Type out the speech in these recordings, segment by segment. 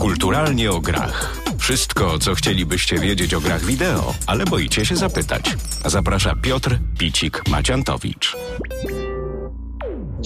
Kulturalnie o grach. Wszystko, co chcielibyście wiedzieć o grach wideo, ale boicie się zapytać. Zaprasza Piotr Picik-Maciantowicz.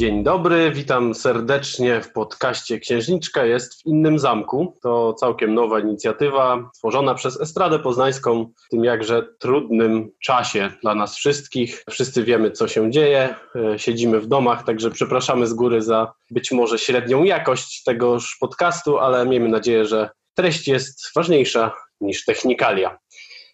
Dzień dobry, witam serdecznie w podcaście Księżniczka jest w innym zamku. To całkiem nowa inicjatywa stworzona przez Estradę Poznańską w tym jakże trudnym czasie dla nas wszystkich. Wszyscy wiemy, co się dzieje, e, siedzimy w domach, także przepraszamy z góry za być może średnią jakość tegoż podcastu, ale miejmy nadzieję, że treść jest ważniejsza niż technikalia.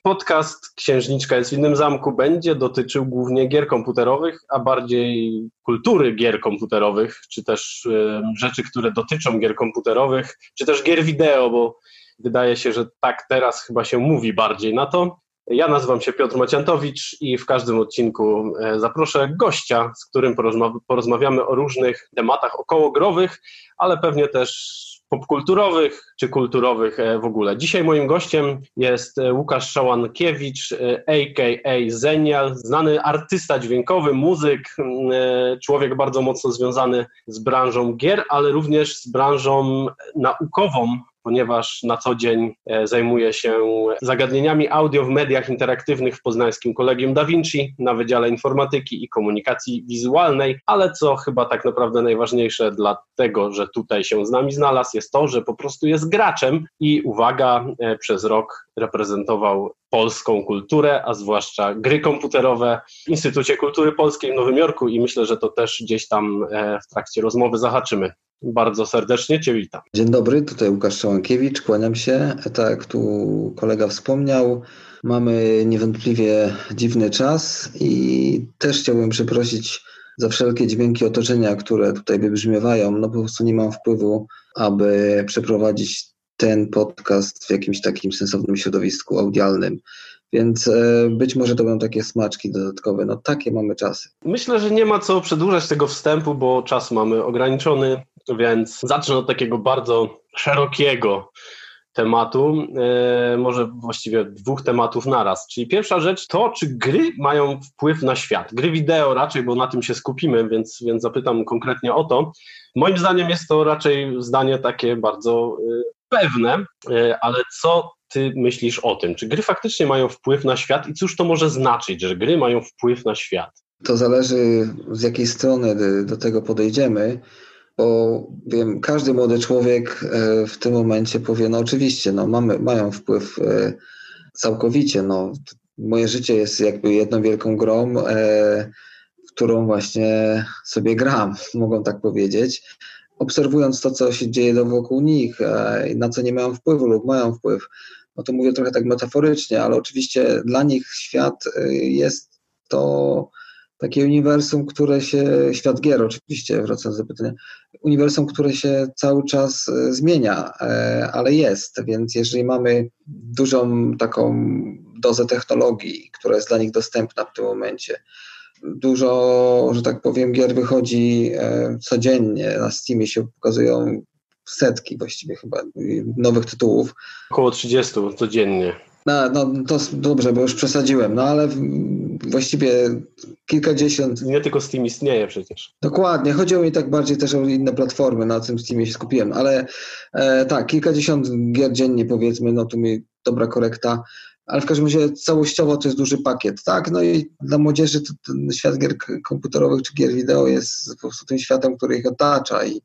Podcast Księżniczka jest w innym zamku będzie dotyczył głównie gier komputerowych, a bardziej kultury gier komputerowych, czy też y, rzeczy, które dotyczą gier komputerowych, czy też gier wideo, bo wydaje się, że tak teraz chyba się mówi bardziej na to. Ja nazywam się Piotr Maciantowicz i w każdym odcinku e, zaproszę gościa, z którym porozmawiamy o różnych tematach okołogrowych, ale pewnie też popkulturowych czy kulturowych e, w ogóle. Dzisiaj moim gościem jest e, Łukasz Szałankiewicz, a.k.a. E, Zenial, znany artysta dźwiękowy, muzyk, człowiek bardzo mocno związany z branżą gier, ale również z branżą naukową, ponieważ na co dzień e, zajmuje się zagadnieniami audio w mediach interaktywnych w poznańskim Kolegium Da Vinci na Wydziale Informatyki i Komunikacji Wizualnej, ale co chyba tak naprawdę najważniejsze dlatego, że tutaj się z nami znalazł, jest to, że po prostu jest graczem i uwaga, e, przez rok reprezentował polską kulturę, a zwłaszcza gry komputerowe w Instytucie Kultury Polskiej w Nowym Jorku i myślę, że to też gdzieś tam e, w trakcie rozmowy zahaczymy. Bardzo serdecznie Cię witam. Dzień dobry, tutaj Łukasz Czałankiewicz, kłaniam się. Tak tu kolega wspomniał, mamy niewątpliwie dziwny czas i też chciałbym przeprosić za wszelkie dźwięki otoczenia, które tutaj wybrzmiewają. No po prostu nie mam wpływu, aby przeprowadzić ten podcast w jakimś takim sensownym środowisku audialnym. Więc e, być może to będą takie smaczki dodatkowe. No takie mamy czasy. Myślę, że nie ma co przedłużać tego wstępu, bo czas mamy ograniczony, więc zacznę od takiego bardzo szerokiego tematu, e, może właściwie dwóch tematów naraz. Czyli pierwsza rzecz to, czy gry mają wpływ na świat. Gry wideo raczej, bo na tym się skupimy, więc, więc zapytam konkretnie o to. Moim zdaniem jest to raczej zdanie takie bardzo e, pewne, ale co ty myślisz o tym? Czy gry faktycznie mają wpływ na świat i cóż to może znaczyć, że gry mają wpływ na świat? To zależy z jakiej strony do tego podejdziemy, bo wiem, każdy młody człowiek e, w tym momencie powie, no oczywiście, no mamy, mają wpływ e, całkowicie, no moje życie jest jakby jedną wielką grą, e, w którą właśnie sobie gram, mogą tak powiedzieć obserwując to, co się dzieje wokół nich, na co nie mają wpływu lub mają wpływ, no to mówię trochę tak metaforycznie, ale oczywiście dla nich świat y, jest to takie uniwersum, które się, świat gier oczywiście, wracając do pytania, uniwersum, które się cały czas y, zmienia, e, ale jest, więc jeżeli mamy dużą taką dozę technologii, która jest dla nich dostępna w tym momencie, dużo, że tak powiem, gier wychodzi e, codziennie, na Steamie się pokazują setki właściwie chyba nowych tytułów. Około 30 codziennie. No, no to dobrze, bo już przesadziłem, no ale właściwie kilkadziesiąt. Nie tylko Steam istnieje przecież. Dokładnie, chodziło mi tak bardziej też o inne platformy, na tym Steamie się skupiłem, ale e, tak, kilkadziesiąt gier dziennie powiedzmy, no tu mi dobra korekta, ale w każdym razie całościowo to jest duży pakiet, tak? No i dla młodzieży ten świat gier komputerowych czy gier wideo jest po prostu tym światem, który ich otacza i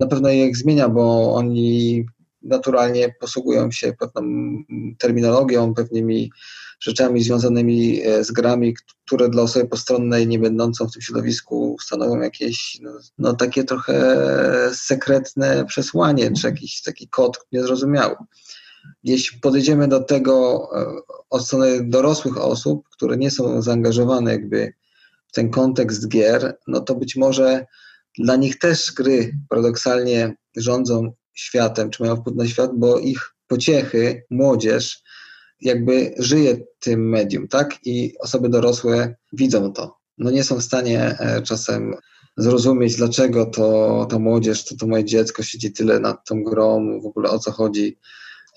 na pewno ich zmienia, bo oni naturalnie posługują się pewną terminologią, pewnymi rzeczami związanymi e, z grami, które dla osoby postronnej, nie będącą w tym środowisku, stanowią jakieś no, no takie trochę sekretne przesłanie, czy jakiś taki kod niezrozumiały. Jeśli podejdziemy do tego e, od strony dorosłych osób, które nie są zaangażowane jakby w ten kontekst gier, no to być może dla nich też gry paradoksalnie rządzą światem, czy mają wpływ na świat, bo ich pociechy, młodzież jakby żyje tym medium, tak? I osoby dorosłe widzą to. No nie są w stanie e, czasem zrozumieć, dlaczego to ta młodzież, to, to moje dziecko siedzi tyle nad tą grą, w ogóle o co chodzi.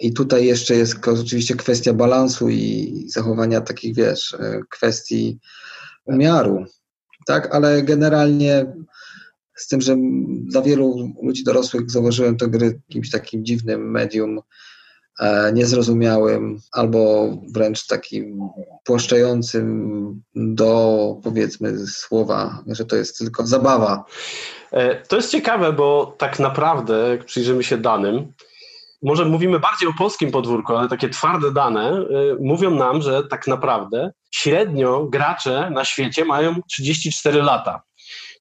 I tutaj jeszcze jest oczywiście kwestia balansu i zachowania takich, wiesz, e, kwestii umiaru, tak? Ale generalnie z tym, że dla wielu ludzi dorosłych zauważyłem te gry jakimś takim dziwnym medium, e, niezrozumiałym albo wręcz takim płaszczającym do powiedzmy słowa, że to jest tylko zabawa. E, to jest ciekawe, bo tak naprawdę, jak przyjrzymy się danym, może mówimy bardziej o polskim podwórku, ale takie twarde dane y, mówią nam, że tak naprawdę średnio gracze na świecie mają 34 lata.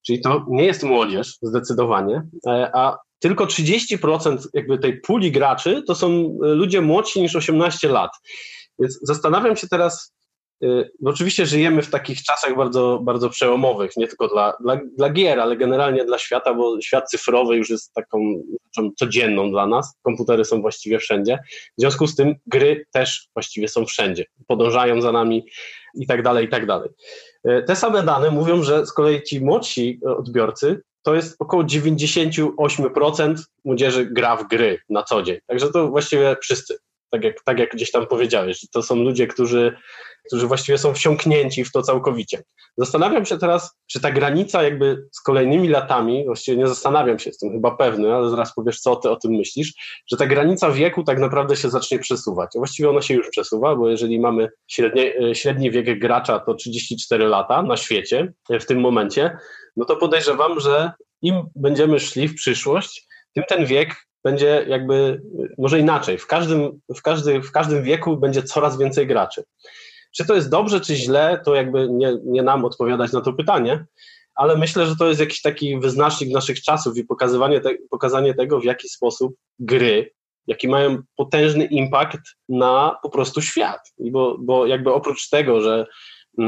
Czyli to nie jest młodzież zdecydowanie, e, a tylko 30% jakby tej puli graczy to są ludzie młodsi niż 18 lat. Więc zastanawiam się teraz, y, oczywiście żyjemy w takich czasach bardzo, bardzo przełomowych, nie tylko dla, dla, dla gier, ale generalnie dla świata, bo świat cyfrowy już jest taką rzeczą codzienną dla nas. Komputery są właściwie wszędzie. W związku z tym gry też właściwie są wszędzie. Podążają za nami i tak dalej, i tak dalej. E, te same dane mówią, że z kolei ci młodsi odbiorcy to jest około 98% młodzieży gra w gry na co dzień. Także to właściwie wszyscy tak jak, tak jak gdzieś tam powiedziałeś, to są ludzie, którzy, którzy właściwie są wsiąknięci w to całkowicie. Zastanawiam się teraz, czy ta granica jakby z kolejnymi latami, właściwie nie zastanawiam się, jestem chyba pewny, ale zaraz powiesz, co ty o tym myślisz, że ta granica wieku tak naprawdę się zacznie przesuwać. Właściwie ona się już przesuwa, bo jeżeli mamy średnie, e, średni wiek gracza to 34 lata na świecie w tym momencie, no to podejrzewam, że im będziemy szli w przyszłość, tym ten wiek będzie jakby, może inaczej, w każdym, w, każdy, w każdym wieku będzie coraz więcej graczy. Czy to jest dobrze, czy źle, to jakby nie, nie nam odpowiadać na to pytanie, ale myślę, że to jest jakiś taki wyznacznik naszych czasów i pokazywanie te, pokazanie tego, w jaki sposób gry, jaki mają potężny impact na po prostu świat. Bo, bo jakby oprócz tego, że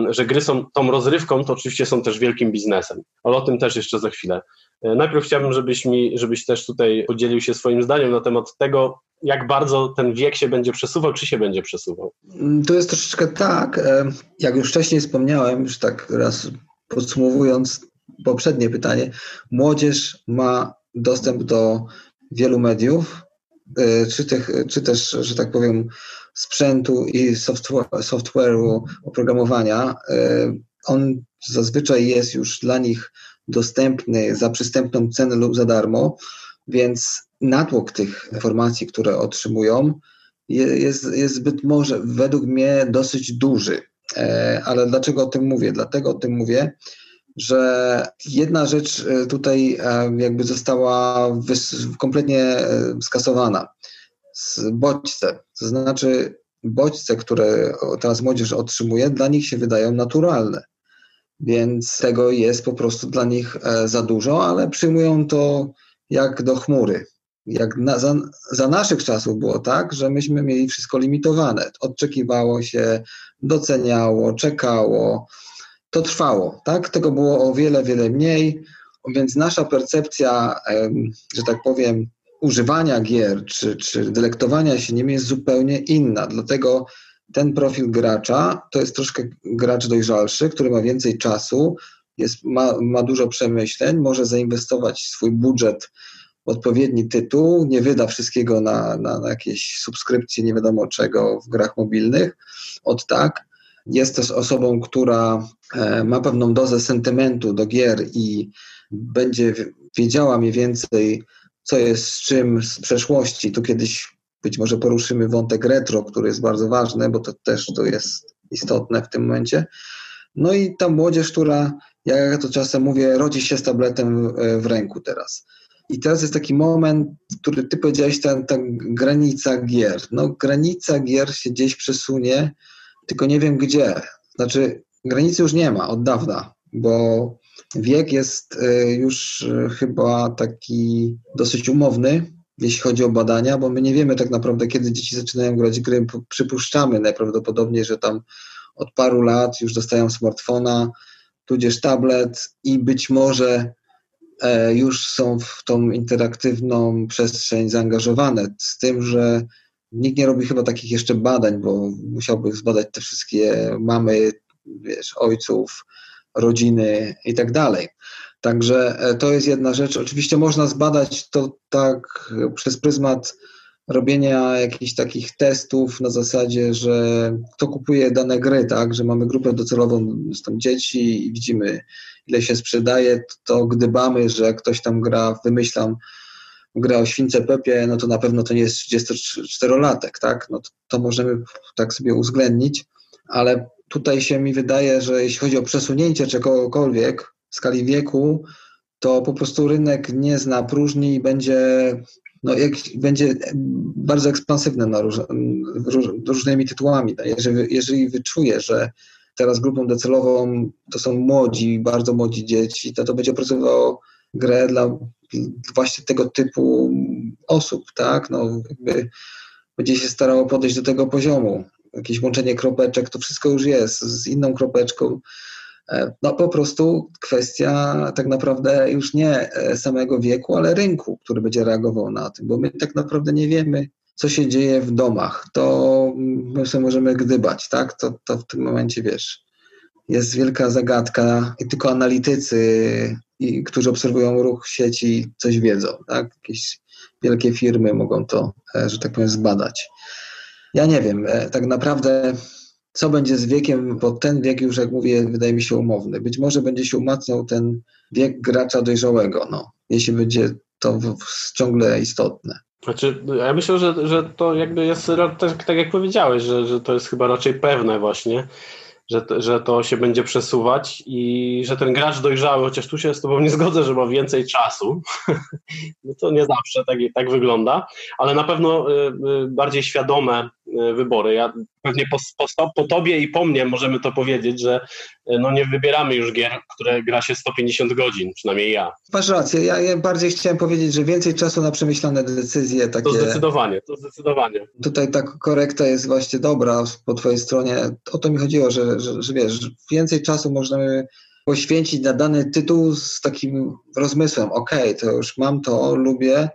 że gry są tą rozrywką, to oczywiście są też wielkim biznesem, ale o tym też jeszcze za chwilę. E, najpierw chciałbym, żebyś, mi, żebyś też tutaj podzielił się swoim zdaniem na temat tego, jak bardzo ten wiek się będzie przesuwał, czy się będzie przesuwał. Mm, to jest troszeczkę tak, e, jak już wcześniej wspomniałem, już tak raz podsumowując poprzednie pytanie, młodzież ma dostęp do wielu mediów, czy, tych, czy też, że tak powiem, sprzętu i software'u oprogramowania, e, on zazwyczaj jest już dla nich dostępny za przystępną cenę lub za darmo, więc natłok tych informacji, które otrzymują, jest, jest zbyt może według mnie dosyć duży. E, ale dlaczego o tym mówię? Dlatego o tym mówię, że jedna rzecz e, tutaj jakby została kompletnie skasowana bodźce. To znaczy, bodźce, które teraz młodzież otrzymuje, dla nich się wydają naturalne. Więc tego jest po prostu dla nich e, za dużo, ale przyjmują to jak do chmury. Jak na, za, za, naszych czasów było tak, że myśmy mieli wszystko limitowane. Oczekiwało się, doceniało, czekało. To trwało, tak? Tego było o wiele, wiele mniej, więc nasza percepcja, że tak powiem, używania gier czy, czy delektowania się nimi jest zupełnie inna. Dlatego ten profil gracza to jest troszkę gracz dojrzalszy, który ma więcej czasu, jest, ma, ma dużo przemyśleń, może zainwestować swój budżet w odpowiedni tytuł, nie wyda wszystkiego na, na, na jakieś subskrypcje, nie wiadomo czego w grach mobilnych. Od tak. Jest też osobą, która ma pewną dozę sentymentu do gier i będzie wiedziała mniej więcej, co jest z czym z przeszłości. Tu kiedyś być może poruszymy wątek retro, który jest bardzo ważny, bo to też to jest istotne w tym momencie. No i ta młodzież, która, jak ja to czasem mówię, rodzi się z tabletem w ręku teraz. I teraz jest taki moment, który ty powiedziałeś, ta, ta granica gier. No granica gier się gdzieś przesunie, tylko nie wiem gdzie. Znaczy granicy już nie ma od dawna, bo Wiek jest y, już y, chyba taki dosyć umowny, jeśli chodzi o badania, bo my nie wiemy tak naprawdę, kiedy dzieci zaczynają grać gry. Przypuszczamy najprawdopodobniej, że tam od paru lat już dostają smartfona, tudzież tablet i być może e, już są w tą interaktywną przestrzeń zaangażowane. Z tym, że nikt nie robi chyba takich jeszcze badań, bo musiałby zbadać te wszystkie mamy, wiesz, ojców, rodziny i tak dalej. Także e, to jest jedna rzecz. Oczywiście można zbadać to tak przez pryzmat robienia jakichś takich testów na zasadzie, że kto kupuje dane gry, tak, że mamy grupę docelową tam dzieci i widzimy ile się sprzedaje, to gdybamy, że ktoś tam gra, wymyślam, gra o śwince Pepie, no to na pewno to nie jest 34-latek, tak? No to, to możemy tak sobie uwzględnić, ale tutaj się mi wydaje, że jeśli chodzi o przesunięcie czegokolwiek w skali wieku, to po prostu rynek nie zna próżni i będzie, no, jak, będzie bardzo ekspansywny na róż, róż, różnymi tytułami. No, jeżeli, jeżeli wyczuje, że teraz grupą docelową to są młodzi, bardzo młodzi dzieci, to to będzie opracowywało grę dla właśnie tego typu osób, tak? No, jakby będzie się starało podejść do tego poziomu. Jakieś łączenie kropeczek, to wszystko już jest z inną kropeczką. E, no po prostu kwestia tak naprawdę już nie e, samego wieku, ale rynku, który będzie reagował na tym, bo my tak naprawdę nie wiemy, co się dzieje w domach. To my sobie możemy gdybać, tak? To, to w tym momencie wiesz. Jest wielka zagadka i tylko analitycy, i, którzy obserwują ruch sieci, coś wiedzą, tak? Jakieś wielkie firmy mogą to, e, że tak powiem, zbadać. Ja nie wiem, tak naprawdę co będzie z wiekiem, bo ten wiek już, jak mówię, wydaje mi się umowny. Być może będzie się umacniał ten wiek gracza dojrzałego, no, jeśli będzie to ciągle istotne. Znaczy, ja myślę, że, że to jakby jest tak, tak jak powiedziałeś, że, że to jest chyba raczej pewne właśnie, że, że to się będzie przesuwać i że ten gracz dojrzały, chociaż tu się z Tobą nie zgodzę, że ma więcej czasu, no to nie zawsze tak, tak wygląda, ale na pewno y, y, bardziej świadome wybory. Ja pewnie po, po, po Tobie i po mnie możemy to powiedzieć, że no nie wybieramy już gier, które gra się 150 godzin, przynajmniej ja. Masz rację, ja, ja bardziej chciałem powiedzieć, że więcej czasu na przemyślane decyzje. Takie... To zdecydowanie, to zdecydowanie. Tutaj ta korekta jest właśnie dobra po Twojej stronie. O to mi chodziło, że, że, że wiesz, więcej czasu możemy poświęcić na dany tytuł z takim rozmysłem. Okej, okay, to już mam to, lubię,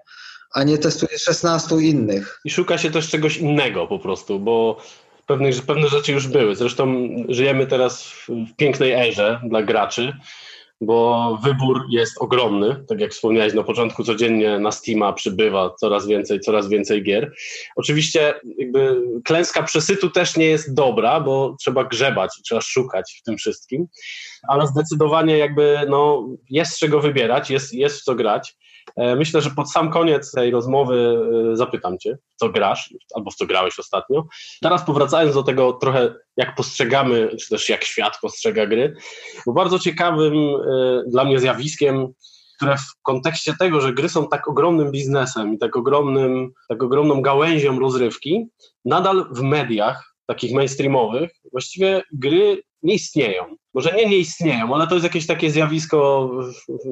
a nie testuję 16 innych. I szuka się też czegoś innego po prostu, bo pewne, pewne rzeczy już były. Zresztą żyjemy teraz w pięknej erze dla graczy, bo wybór jest ogromny. Tak jak wspomniałeś na początku, codziennie na Steama przybywa coraz więcej, coraz więcej gier. Oczywiście jakby klęska przesytu też nie jest dobra, bo trzeba grzebać, trzeba szukać w tym wszystkim, ale zdecydowanie jakby no, jest z czego wybierać, jest, jest w co grać. E, myślę, że pod sam koniec tej rozmowy e, zapytam Cię, co grasz, albo w co grałeś ostatnio. Teraz powracając do tego trochę, jak postrzegamy, czy też jak świat postrzega gry, bo bardzo ciekawym e, dla mnie zjawiskiem, które w kontekście tego, że gry są tak ogromnym biznesem i tak, ogromnym, tak ogromną gałęzią rozrywki, nadal w mediach takich mainstreamowych właściwie gry nie istnieją. Może nie nie istnieją, ale to jest jakieś takie zjawisko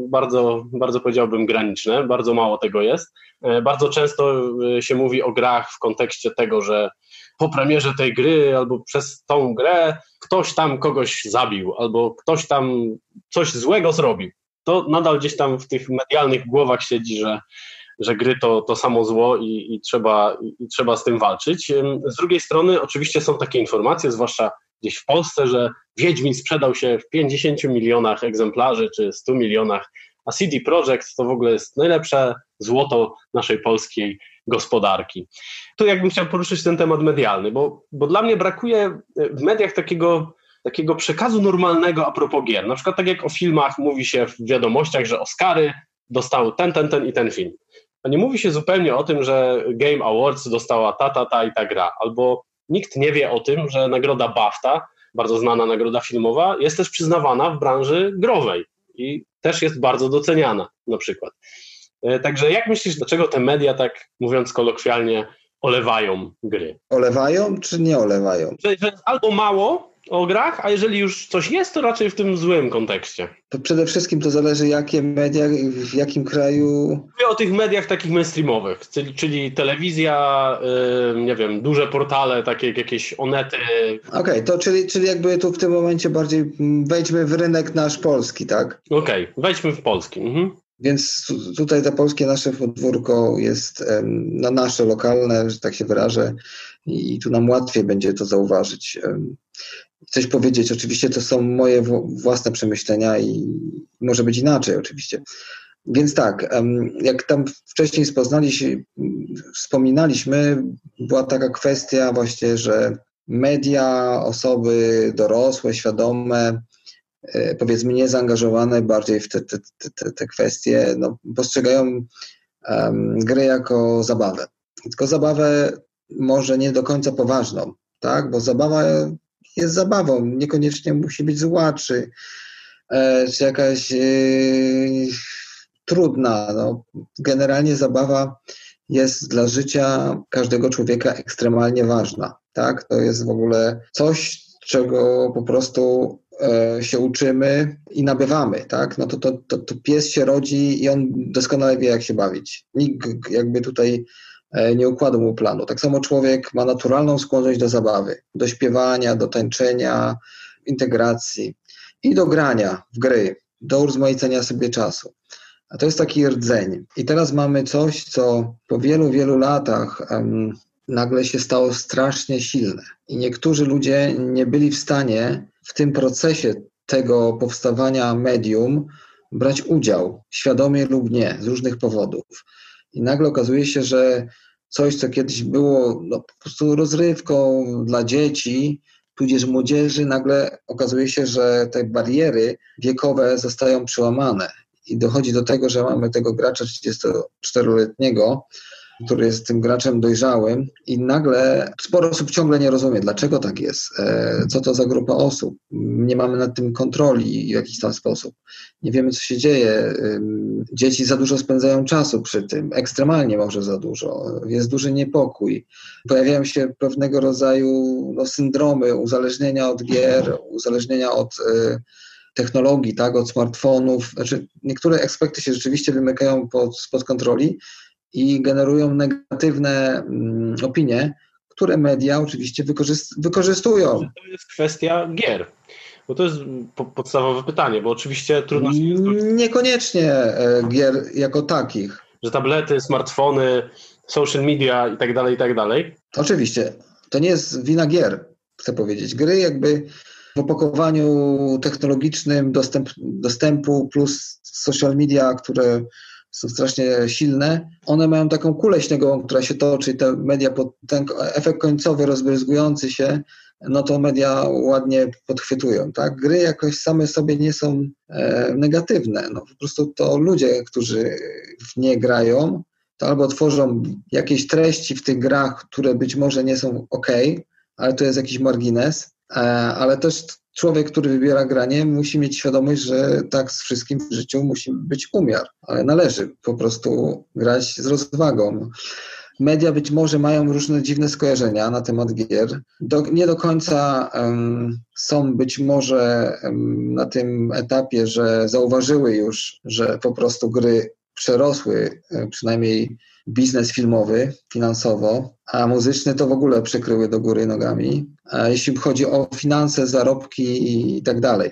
bardzo, bardzo powiedziałbym graniczne, bardzo mało tego jest. E, bardzo często e, się mówi o grach w kontekście tego, że po premierze tej gry albo przez tą grę ktoś tam kogoś zabił albo ktoś tam coś złego zrobił. To nadal gdzieś tam w tych medialnych głowach siedzi, że, że gry to, to samo zło i, i, trzeba, i trzeba z tym walczyć. Z drugiej strony oczywiście są takie informacje, zwłaszcza gdzieś w Polsce, że Wiedźmin sprzedał się w 50 milionach egzemplarzy czy 100 milionach, a CD Projekt to w ogóle jest najlepsze złoto naszej polskiej gospodarki. Tu jakbym chciał poruszyć ten temat medialny, bo, bo dla mnie brakuje w mediach takiego, takiego przekazu normalnego a propos gier. Na przykład tak jak o filmach mówi się w wiadomościach, że Oscary dostał ten, ten, ten i ten film. A nie mówi się zupełnie o tym, że Game Awards dostała ta, ta, ta i ta gra, albo Nikt nie wie o tym, że nagroda BAFTA, bardzo znana nagroda filmowa, jest też przyznawana w branży growej i też jest bardzo doceniana na przykład. E, także jak myślisz, dlaczego te media tak, mówiąc kolokwialnie, olewają gry? Olewają czy nie olewają? Że, że albo mało, o grach, a jeżeli już coś jest, to raczej w tym złym kontekście. To przede wszystkim to zależy, jakie media, w jakim kraju. Mówię o tych mediach takich mainstreamowych, czyli, czyli telewizja, yy, nie wiem, duże portale, takie jak jakieś onety. Okej, okay, to czyli, czyli jakby tu w tym momencie bardziej wejdźmy w rynek nasz polski, tak? Okej, okay, wejdźmy w polski. Mhm. Więc tutaj to polskie nasze podwórko jest na nasze, lokalne, że tak się wyrażę, i tu nam łatwiej będzie to zauważyć coś powiedzieć. Oczywiście to są moje własne przemyślenia i może być inaczej oczywiście. Więc tak, jak tam wcześniej wspominaliśmy, była taka kwestia właśnie, że media, osoby dorosłe, świadome, e, powiedzmy niezaangażowane bardziej w te, te, te, te kwestie, no, postrzegają um, gry jako zabawę. Tylko zabawę może nie do końca poważną, tak? Bo zabawa jest zabawą, niekoniecznie musi być zła, czy, e, czy jakaś e, trudna. No, generalnie zabawa jest dla życia każdego człowieka ekstremalnie ważna. Tak? To jest w ogóle coś, czego po prostu e, się uczymy i nabywamy, tak? No to, to, to, to pies się rodzi i on doskonale wie, jak się bawić. Nikt jakby tutaj nie układał mu planu. Tak samo człowiek ma naturalną skłonność do zabawy, do śpiewania, do tańczenia, integracji i do grania w gry, do urozmaicenia sobie czasu. A to jest taki rdzeń. I teraz mamy coś, co po wielu, wielu latach um, nagle się stało strasznie silne. I niektórzy ludzie nie byli w stanie w tym procesie tego powstawania medium brać udział, świadomie lub nie, z różnych powodów. I nagle okazuje się, że coś, co kiedyś było no, po prostu rozrywką dla dzieci, tudzież młodzieży, nagle okazuje się, że te bariery wiekowe zostają przełamane. I dochodzi do tego, że mamy tego gracza 34-letniego, który jest tym graczem dojrzałym i nagle sporo osób ciągle nie rozumie, dlaczego tak jest, e, co to za grupa osób. Nie mamy nad tym kontroli w jakiś tam sposób. Nie wiemy, co się dzieje. Dzieci za dużo spędzają czasu przy tym, ekstremalnie może za dużo. Jest duży niepokój. Pojawiają się pewnego rodzaju no, syndromy uzależnienia od gier, uzależnienia od e, technologii, tak, od smartfonów. Znaczy, niektóre aspekty się rzeczywiście wymykają pod, spod kontroli i generują negatywne mm, opinie, które media oczywiście wykorzystują. To jest kwestia gier. Bo to jest podstawowe pytanie, bo oczywiście trudno się. Niekoniecznie e, gier jako takich. Że tablety, smartfony, social media i tak dalej, i tak dalej. Oczywiście. To nie jest wina gier, chcę powiedzieć. Gry jakby w opakowaniu technologicznym dostęp, dostępu plus social media, które są strasznie silne, one mają taką kulę śniegową, która się toczy, te media, ten efekt końcowy rozbryzgujący się, no to media ładnie podchwytują. Tak? Gry jakoś same sobie nie są e, negatywne. No, po prostu to ludzie, którzy w nie grają, to albo tworzą jakieś treści w tych grach, które być może nie są ok, ale to jest jakiś margines, ale też człowiek, który wybiera granie, musi mieć świadomość, że tak z wszystkim w życiu musi być umiar, ale należy po prostu grać z rozwagą. Media być może mają różne dziwne skojarzenia na temat gier. Do, nie do końca um, są być może um, na tym etapie, że zauważyły już, że po prostu gry przerosły e, przynajmniej biznes filmowy finansowo, a muzyczny to w ogóle przykryły do góry nogami, jeśli chodzi o finanse, zarobki i tak dalej.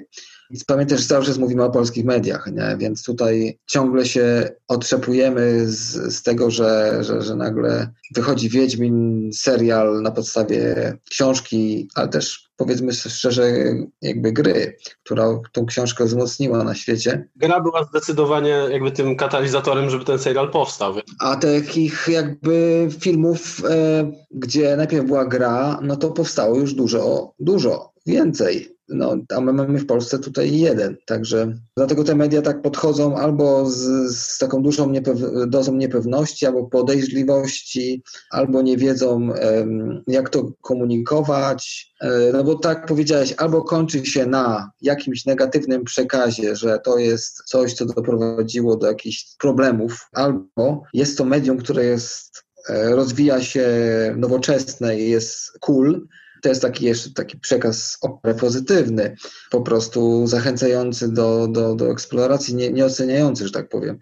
Więc pamiętaj, że cały czas mówimy o polskich mediach, nie? więc tutaj ciągle się otrzepujemy z, z tego, że, że, że nagle wychodzi Wiedźmin, serial na podstawie książki, ale też powiedzmy szczerze, jakby gry, która tą książkę wzmocniła na świecie. Gra była zdecydowanie jakby tym katalizatorem, żeby ten serial powstał. A takich jakby filmów, e, gdzie najpierw była gra, no to powstało już dużo, dużo więcej. No, a my mamy w Polsce tutaj jeden, także dlatego te media tak podchodzą albo z, z taką dużą niepew dozą niepewności, albo podejrzliwości, albo nie wiedzą, jak to komunikować. E, no bo tak powiedziałeś, albo kończy się na jakimś negatywnym przekazie, że to jest coś, co doprowadziło do jakichś problemów, albo jest to medium, które jest e, rozwija się nowoczesne i jest cool, to jest taki jeszcze taki przekaz pozytywny, po prostu zachęcający do, do, do eksploracji, nie, nieoceniający, że tak powiem.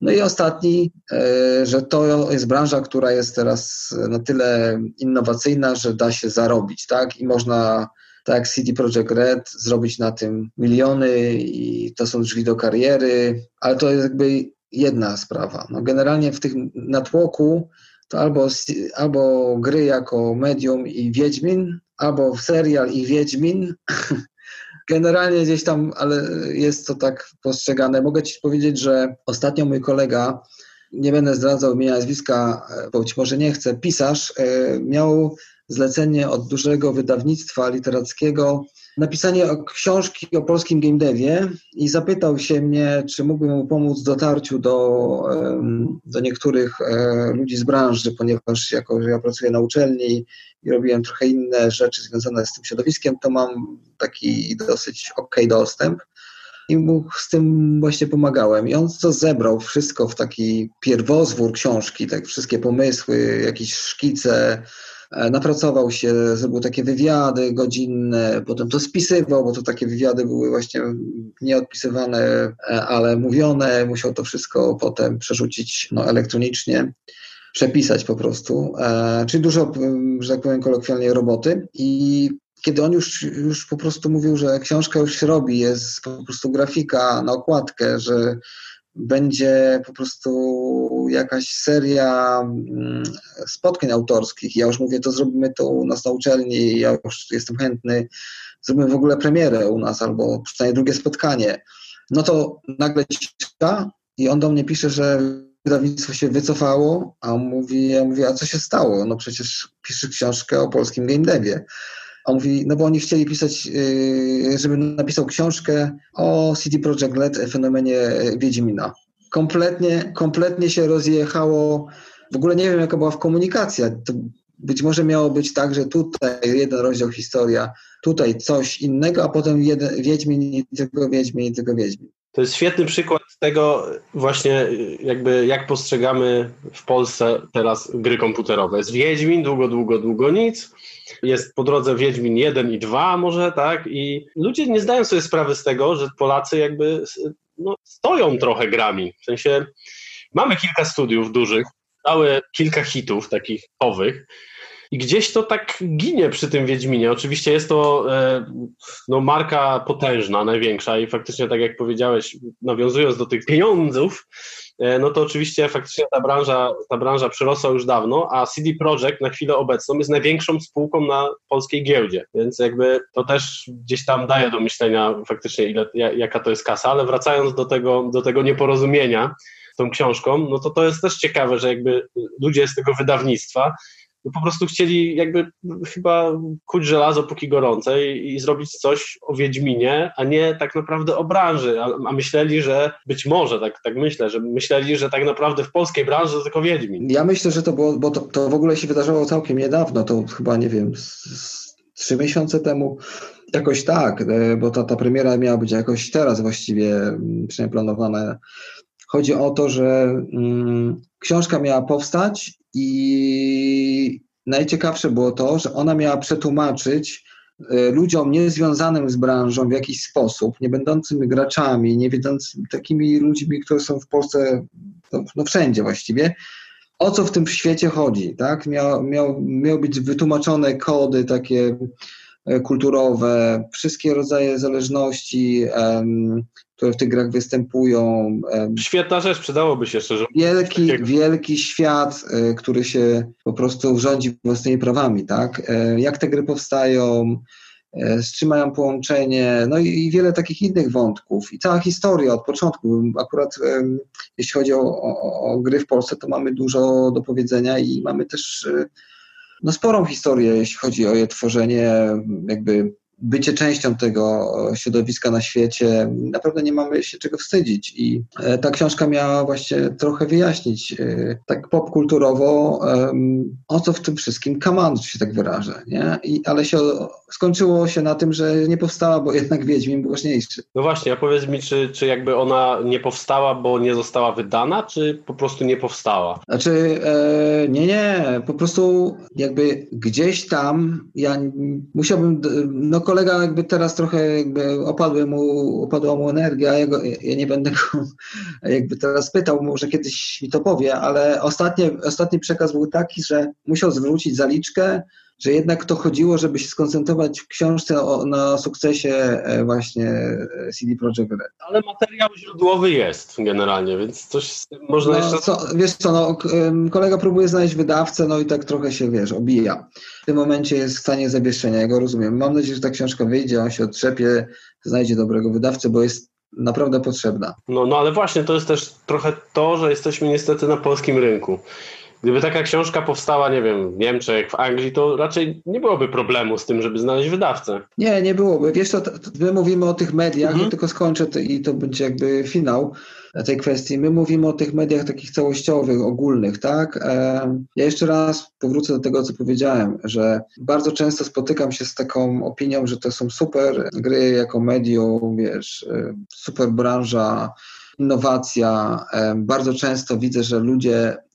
No i ostatni, e, że to jest branża, która jest teraz na tyle innowacyjna, że da się zarobić, tak? I można, tak jak CD Projekt Red, zrobić na tym miliony i to są drzwi do kariery, ale to jest jakby jedna sprawa. No generalnie w tych natłoku to albo, albo gry jako medium i Wiedźmin, albo serial i Wiedźmin, generalnie gdzieś tam, ale jest to tak postrzegane. Mogę Ci powiedzieć, że ostatnio mój kolega, nie będę zdradzał imienia, nazwiska, bo być może nie chcę, pisarz, e, miał zlecenie od dużego wydawnictwa literackiego napisanie książki o polskim game devie i zapytał się mnie, czy mógłbym mu pomóc w dotarciu do, do niektórych e, ludzi z branży, ponieważ jako, że ja pracuję na uczelni i robiłem trochę inne rzeczy związane z tym środowiskiem, to mam taki dosyć ok dostęp i mu z tym właśnie pomagałem. I on to zebrał wszystko w taki pierwozwór książki, tak wszystkie pomysły, jakieś szkice, napracował się, zrobił takie wywiady godzinne, potem to spisywał, bo to takie wywiady były właśnie nie odpisywane, e, ale mówione, musiał to wszystko potem przerzucić no, elektronicznie przepisać po prostu. E, czyli dużo, że tak powiem kolokwialnie, roboty. I kiedy on już, już po prostu mówił, że książka już się robi, jest po prostu grafika na okładkę, że będzie po prostu jakaś seria mm, spotkań autorskich. Ja już mówię, to zrobimy to u nas na uczelni, ja już jestem chętny. Zrobimy w ogóle premierę u nas, albo przynajmniej drugie spotkanie. No to nagle cisza i on do mnie pisze, że wydawnictwo się wycofało, a on mówi, ja mówię, a co się stało? No przecież pisze książkę o polskim game devie. A mówi, no bo oni chcieli pisać, yy, żeby napisał książkę o CD Projekt Red, fenomenie Wiedźmina. Kompletnie, kompletnie się rozjechało. W ogóle nie wiem, jaka była w komunikacja. To być może miało być tak, że tutaj jeden rozdział historia, tutaj coś innego, a potem jeden, Wiedźmin i tylko Wiedźmin i tylko Wiedźmin. To jest świetny przykład tego właśnie jakby jak postrzegamy w Polsce teraz gry komputerowe. Jest Wiedźmin, długo, długo, długo nic. Jest po drodze Wiedźmin 1 i 2 może, tak? I ludzie nie zdają sobie sprawy z tego, że Polacy jakby no, stoją trochę grami. W sensie mamy kilka studiów dużych, dały kilka hitów takich owych, i gdzieś to tak ginie przy tym Wiedźminie. Oczywiście jest to e, no, marka potężna, największa i faktycznie, tak jak powiedziałeś, nawiązując do tych pieniądzów, e, no to oczywiście faktycznie ta branża, ta branża przyrosła już dawno, a CD Projekt na chwilę obecną jest największą spółką na polskiej giełdzie, więc jakby to też gdzieś tam daje do myślenia faktycznie ile, jaka to jest kasa, ale wracając do tego, do tego nieporozumienia tą książką, no to to jest też ciekawe, że jakby ludzie z tego wydawnictwa po prostu chcieli jakby chyba kuć żelazo póki gorące i, i, zrobić coś o Wiedźminie, a nie tak naprawdę o branży, a, a, myśleli, że być może, tak, tak myślę, że myśleli, że tak naprawdę w polskiej branży to tylko Wiedźmin. Ja myślę, że to było, bo to, to w ogóle się wydarzyło całkiem niedawno, to chyba nie wiem, trzy miesiące temu, jakoś tak, e, bo ta, ta premiera miała być jakoś teraz właściwie mm, przynajmniej planowana. Chodzi o to, że mm, książka miała powstać i najciekawsze było to, że ona miała przetłumaczyć e, ludziom niezwiązanym z branżą w jakiś sposób, nie będącymi graczami, nie wiedzącymi takimi ludźmi, którzy są w Polsce, no, no wszędzie właściwie, o co w tym świecie chodzi, tak? Miał, miał, miał być wytłumaczone kody takie kulturowe, wszystkie rodzaje zależności, um, które w tych grach występują. Świetna rzecz, przydałoby się szczerze. Wielki, wielki świat, e, który się po prostu rządzi własnymi prawami, tak? E, jak te gry powstają, e, z czym mają połączenie, no i, wiele takich innych wątków. I cała historia od początku. Akurat jeśli chodzi o, o, o gry w Polsce, to mamy dużo do powiedzenia i mamy też no, sporą historię, jeśli chodzi o je tworzenie, jakby bycie częścią tego środowiska na świecie, naprawdę nie mamy się czego wstydzić. I e, ta książka miała właśnie trochę wyjaśnić, e, tak popkulturowo, o co w tym wszystkim Kaman, się tak wyrażę. Nie? I, ale się, skończyło się na tym, że nie powstała, bo jednak Wiedźmin był ważniejszy. No właśnie, a powiedz mi, czy, czy jakby ona nie powstała, bo nie została wydana, czy po prostu nie powstała? Znaczy, e, nie, nie, po prostu jakby gdzieś tam ja musiałbym, no kolega jakby teraz trochę jakby opadły mu, opadła mu energia, ja, go, ja nie będę go jakby teraz pytał, może kiedyś mi to powie, ale ostatnie, ostatni przekaz był taki, że musiał zwrócić zaliczkę, że jednak to chodziło, żeby się skoncentrować w książce o, na sukcesie e, właśnie e, CD Projekt Red. Ale materiał źródłowy jest generalnie, więc coś można no, jeszcze... Co, wiesz co, no, kolega próbuje znaleźć wydawcę, no i tak trochę się, wiesz, obija. W tym momencie jest w stanie zawieszenia, ja go rozumiem. Mam nadzieję, że ta książka wyjdzie, on się otrzepie, znajdzie dobrego wydawcę, bo jest naprawdę potrzebna. No, no ale właśnie to jest też trochę to, że jesteśmy niestety na polskim rynku. Gdyby taka książka powstała, nie wiem, w Niemczech, w Anglii, to raczej nie byłoby problemu z tym, żeby znaleźć wydawcę. Nie, nie byłoby. Wiesz, to, to my mówimy o tych mediach, mhm. tylko skończę to, i to będzie jakby finał tej kwestii. My mówimy o tych mediach takich całościowych, ogólnych, tak? Ja jeszcze raz powrócę do tego, co powiedziałem, że bardzo często spotykam się z taką opinią, że to są super gry jako medium, wiesz, e, super branża, innowacja. Bardzo często widzę, że ludzie Y,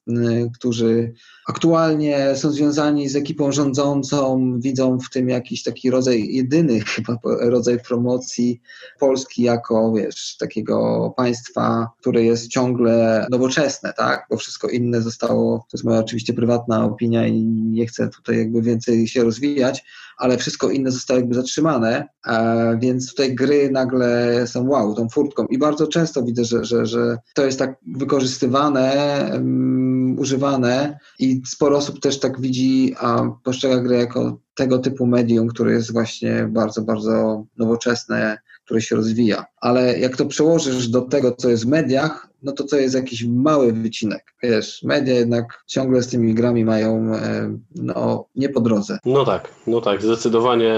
którzy aktualnie są związani z ekipą rządzącą, widzą w tym jakiś taki rodzaj, jedyny chyba rodzaj promocji Polski jako, wiesz, takiego państwa, które jest ciągle nowoczesne, tak? Bo wszystko inne zostało, to jest moja oczywiście prywatna opinia i nie chcę tutaj jakby więcej się rozwijać, ale wszystko inne zostało jakby zatrzymane, e, więc tutaj gry nagle są wow, tą furtką i bardzo często widzę, że, że, że to jest tak wykorzystywane, um, używane i sporo osób też tak widzi, a postrzega grę jako tego typu medium, które jest właśnie bardzo, bardzo nowoczesne, które się rozwija. Ale jak to przełożysz do tego, co jest w mediach, no to to jest jakiś mały wycinek. Wiesz, media jednak ciągle z tymi grami mają e, no, nie po drodze. No tak, no tak, zdecydowanie.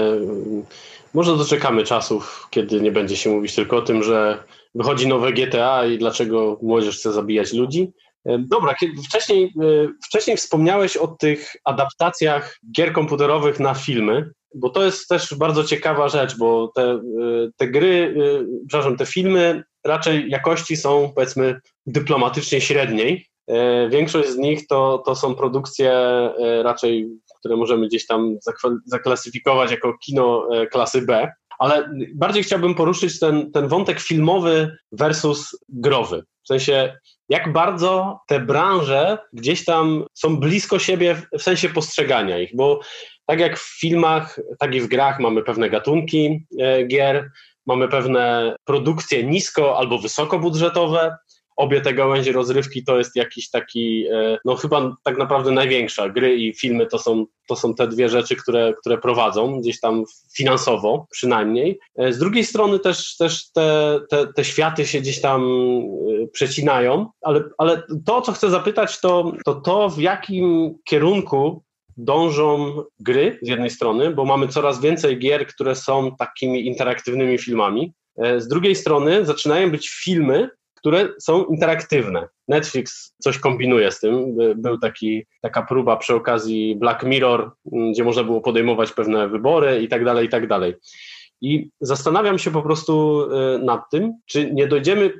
Może doczekamy czasów, kiedy nie będzie się mówić tylko o tym, że wychodzi nowe GTA i dlaczego młodzież chce zabijać ludzi. E, dobra, wcześniej, e, wcześniej wspomniałeś o tych adaptacjach gier komputerowych na filmy, bo to jest też bardzo ciekawa rzecz, bo te, te gry, przepraszam, te filmy raczej jakości są powiedzmy dyplomatycznie średniej. E, większość z nich to, to są produkcje e, raczej, które możemy gdzieś tam zaklasyfikować jako kino e, klasy B, ale bardziej chciałbym poruszyć ten, ten wątek filmowy versus growy. W sensie, jak bardzo te branże gdzieś tam są blisko siebie w sensie postrzegania ich, bo tak jak w filmach, tak i w grach mamy pewne gatunki gier, mamy pewne produkcje nisko albo wysokobudżetowe. Obie te gałęzie rozrywki to jest jakiś taki, e, no chyba tak naprawdę największa. Gry i filmy to są, to są te dwie rzeczy, które, które prowadzą gdzieś tam finansowo przynajmniej. E, z drugiej strony też, też te, te, te światy się gdzieś tam e, przecinają, ale, ale to, co chcę zapytać, to, to to, w jakim kierunku dążą gry z jednej strony, bo mamy coraz więcej gier, które są takimi interaktywnymi filmami. E, z drugiej strony zaczynają być filmy, które są interaktywne. Netflix coś kombinuje z tym. Był taki, taka próba przy okazji Black Mirror, gdzie można było podejmować pewne wybory i tak dalej, i tak dalej. I zastanawiam się po prostu e, nad tym, czy nie dojdziemy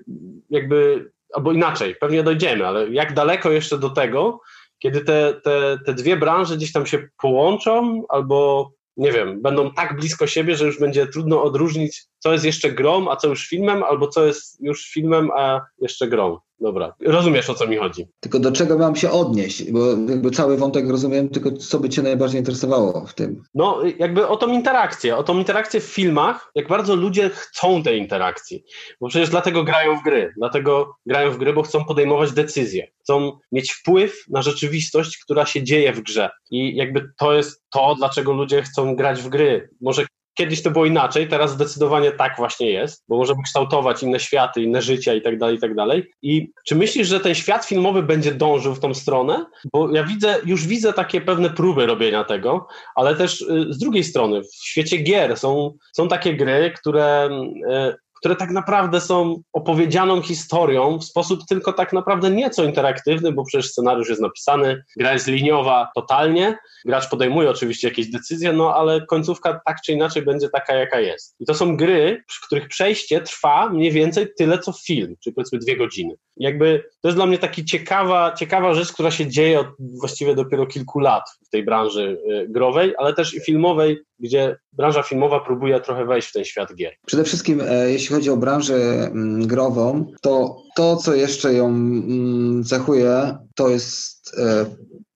jakby, albo inaczej, pewnie dojdziemy, ale jak daleko jeszcze do tego, kiedy te, te, te dwie branże gdzieś tam się połączą albo nie wiem, będą tak blisko siebie, że już będzie trudno odróżnić, co jest jeszcze grą, a co już filmem, albo co jest już filmem, a jeszcze grą. Dobra, rozumiesz o co mi chodzi. Tylko do czego mam się odnieść? Bo jakby cały wątek rozumiem, tylko co by Cię najbardziej interesowało w tym? No, jakby o tą interakcję, o tą interakcję w filmach, jak bardzo ludzie chcą tej interakcji. Bo przecież dlatego grają w gry, dlatego grają w gry, bo chcą podejmować decyzje, chcą mieć wpływ na rzeczywistość, która się dzieje w grze. I jakby to jest to, dlaczego ludzie chcą grać w gry. Może Kiedyś to było inaczej, teraz zdecydowanie tak właśnie jest, bo możemy kształtować inne światy, inne życia i tak dalej, i tak dalej. I czy myślisz, że ten świat filmowy będzie dążył w tą stronę? Bo ja widzę, już widzę takie pewne próby robienia tego, ale też y, z drugiej strony, w świecie gier są, są takie gry, które y, które tak naprawdę są opowiedzianą historią w sposób tylko tak naprawdę nieco interaktywny, bo przecież scenariusz jest napisany, gra jest liniowa totalnie, gracz podejmuje oczywiście jakieś decyzje, no ale końcówka tak czy inaczej będzie taka, jaka jest. I to są gry, w których przejście trwa mniej więcej tyle, co film, czyli powiedzmy dwie godziny. Jakby to jest dla mnie taka ciekawa, ciekawa rzecz, która się dzieje od właściwie dopiero kilku lat w tej branży y, growej, ale też i filmowej, gdzie branża filmowa próbuje trochę wejść w ten świat gier. Przede wszystkim, e, jeśli chodzi o branżę mm, grową, to to, co jeszcze ją mm, cechuje, to jest e,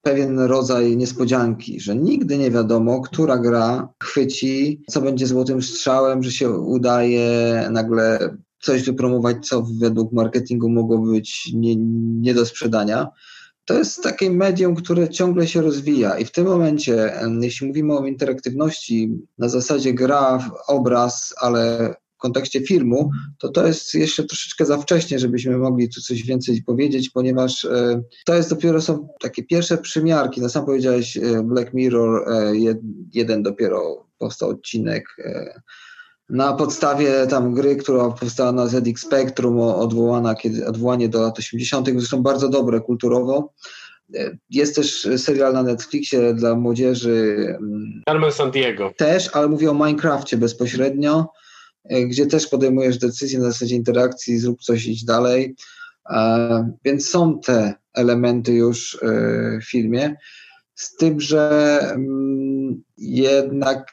pewien rodzaj niespodzianki, że nigdy nie wiadomo, która gra chwyci, co będzie złotym strzałem, że się udaje nagle coś wypromować, co według marketingu mogło być nie, nie do sprzedania. To jest takie medium, które ciągle się rozwija i w tym momencie, jeśli mówimy o interaktywności, na zasadzie gra, obraz, ale kontekście filmu, to to jest jeszcze troszeczkę za wcześnie, żebyśmy mogli tu coś więcej powiedzieć, ponieważ e, to jest dopiero są takie pierwsze przymiarki. No sam powiedziałeś e, Black Mirror, e, jeden dopiero powstał odcinek na podstawie tam gry, która powstała na ZX Spectrum, odwołana, kiedy, odwołanie do lat 80., zresztą bardzo dobre kulturowo. Jest też serial na Netflixie dla młodzieży. Mm, Carmen San Diego. Też, ale mówię o Minecrafcie bezpośrednio, e, gdzie też podejmujesz decyzję na zasadzie interakcji, zrób coś, idź dalej. E, więc są te elementy już e, w filmie. Z tym, że mm, jednak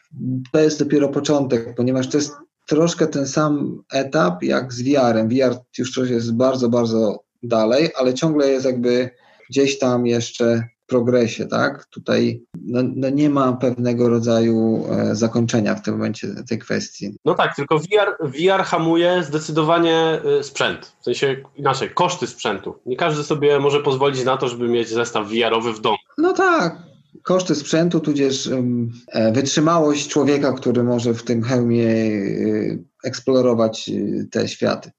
to jest dopiero początek, ponieważ to jest troszkę ten sam etap jak z VR-em. VR już jest bardzo, bardzo dalej, ale ciągle jest jakby gdzieś tam jeszcze progresie, tak? Tutaj no, no nie ma pewnego rodzaju e, zakończenia w tym momencie tej kwestii. No tak, tylko VR, VR hamuje zdecydowanie e, sprzęt. W sensie inaczej, koszty sprzętu. Nie każdy sobie może pozwolić na to, żeby mieć zestaw VR-owy w domu. No tak, koszty sprzętu, tudzież e, wytrzymałość człowieka, który może w tym hełmie eksplorować te światy.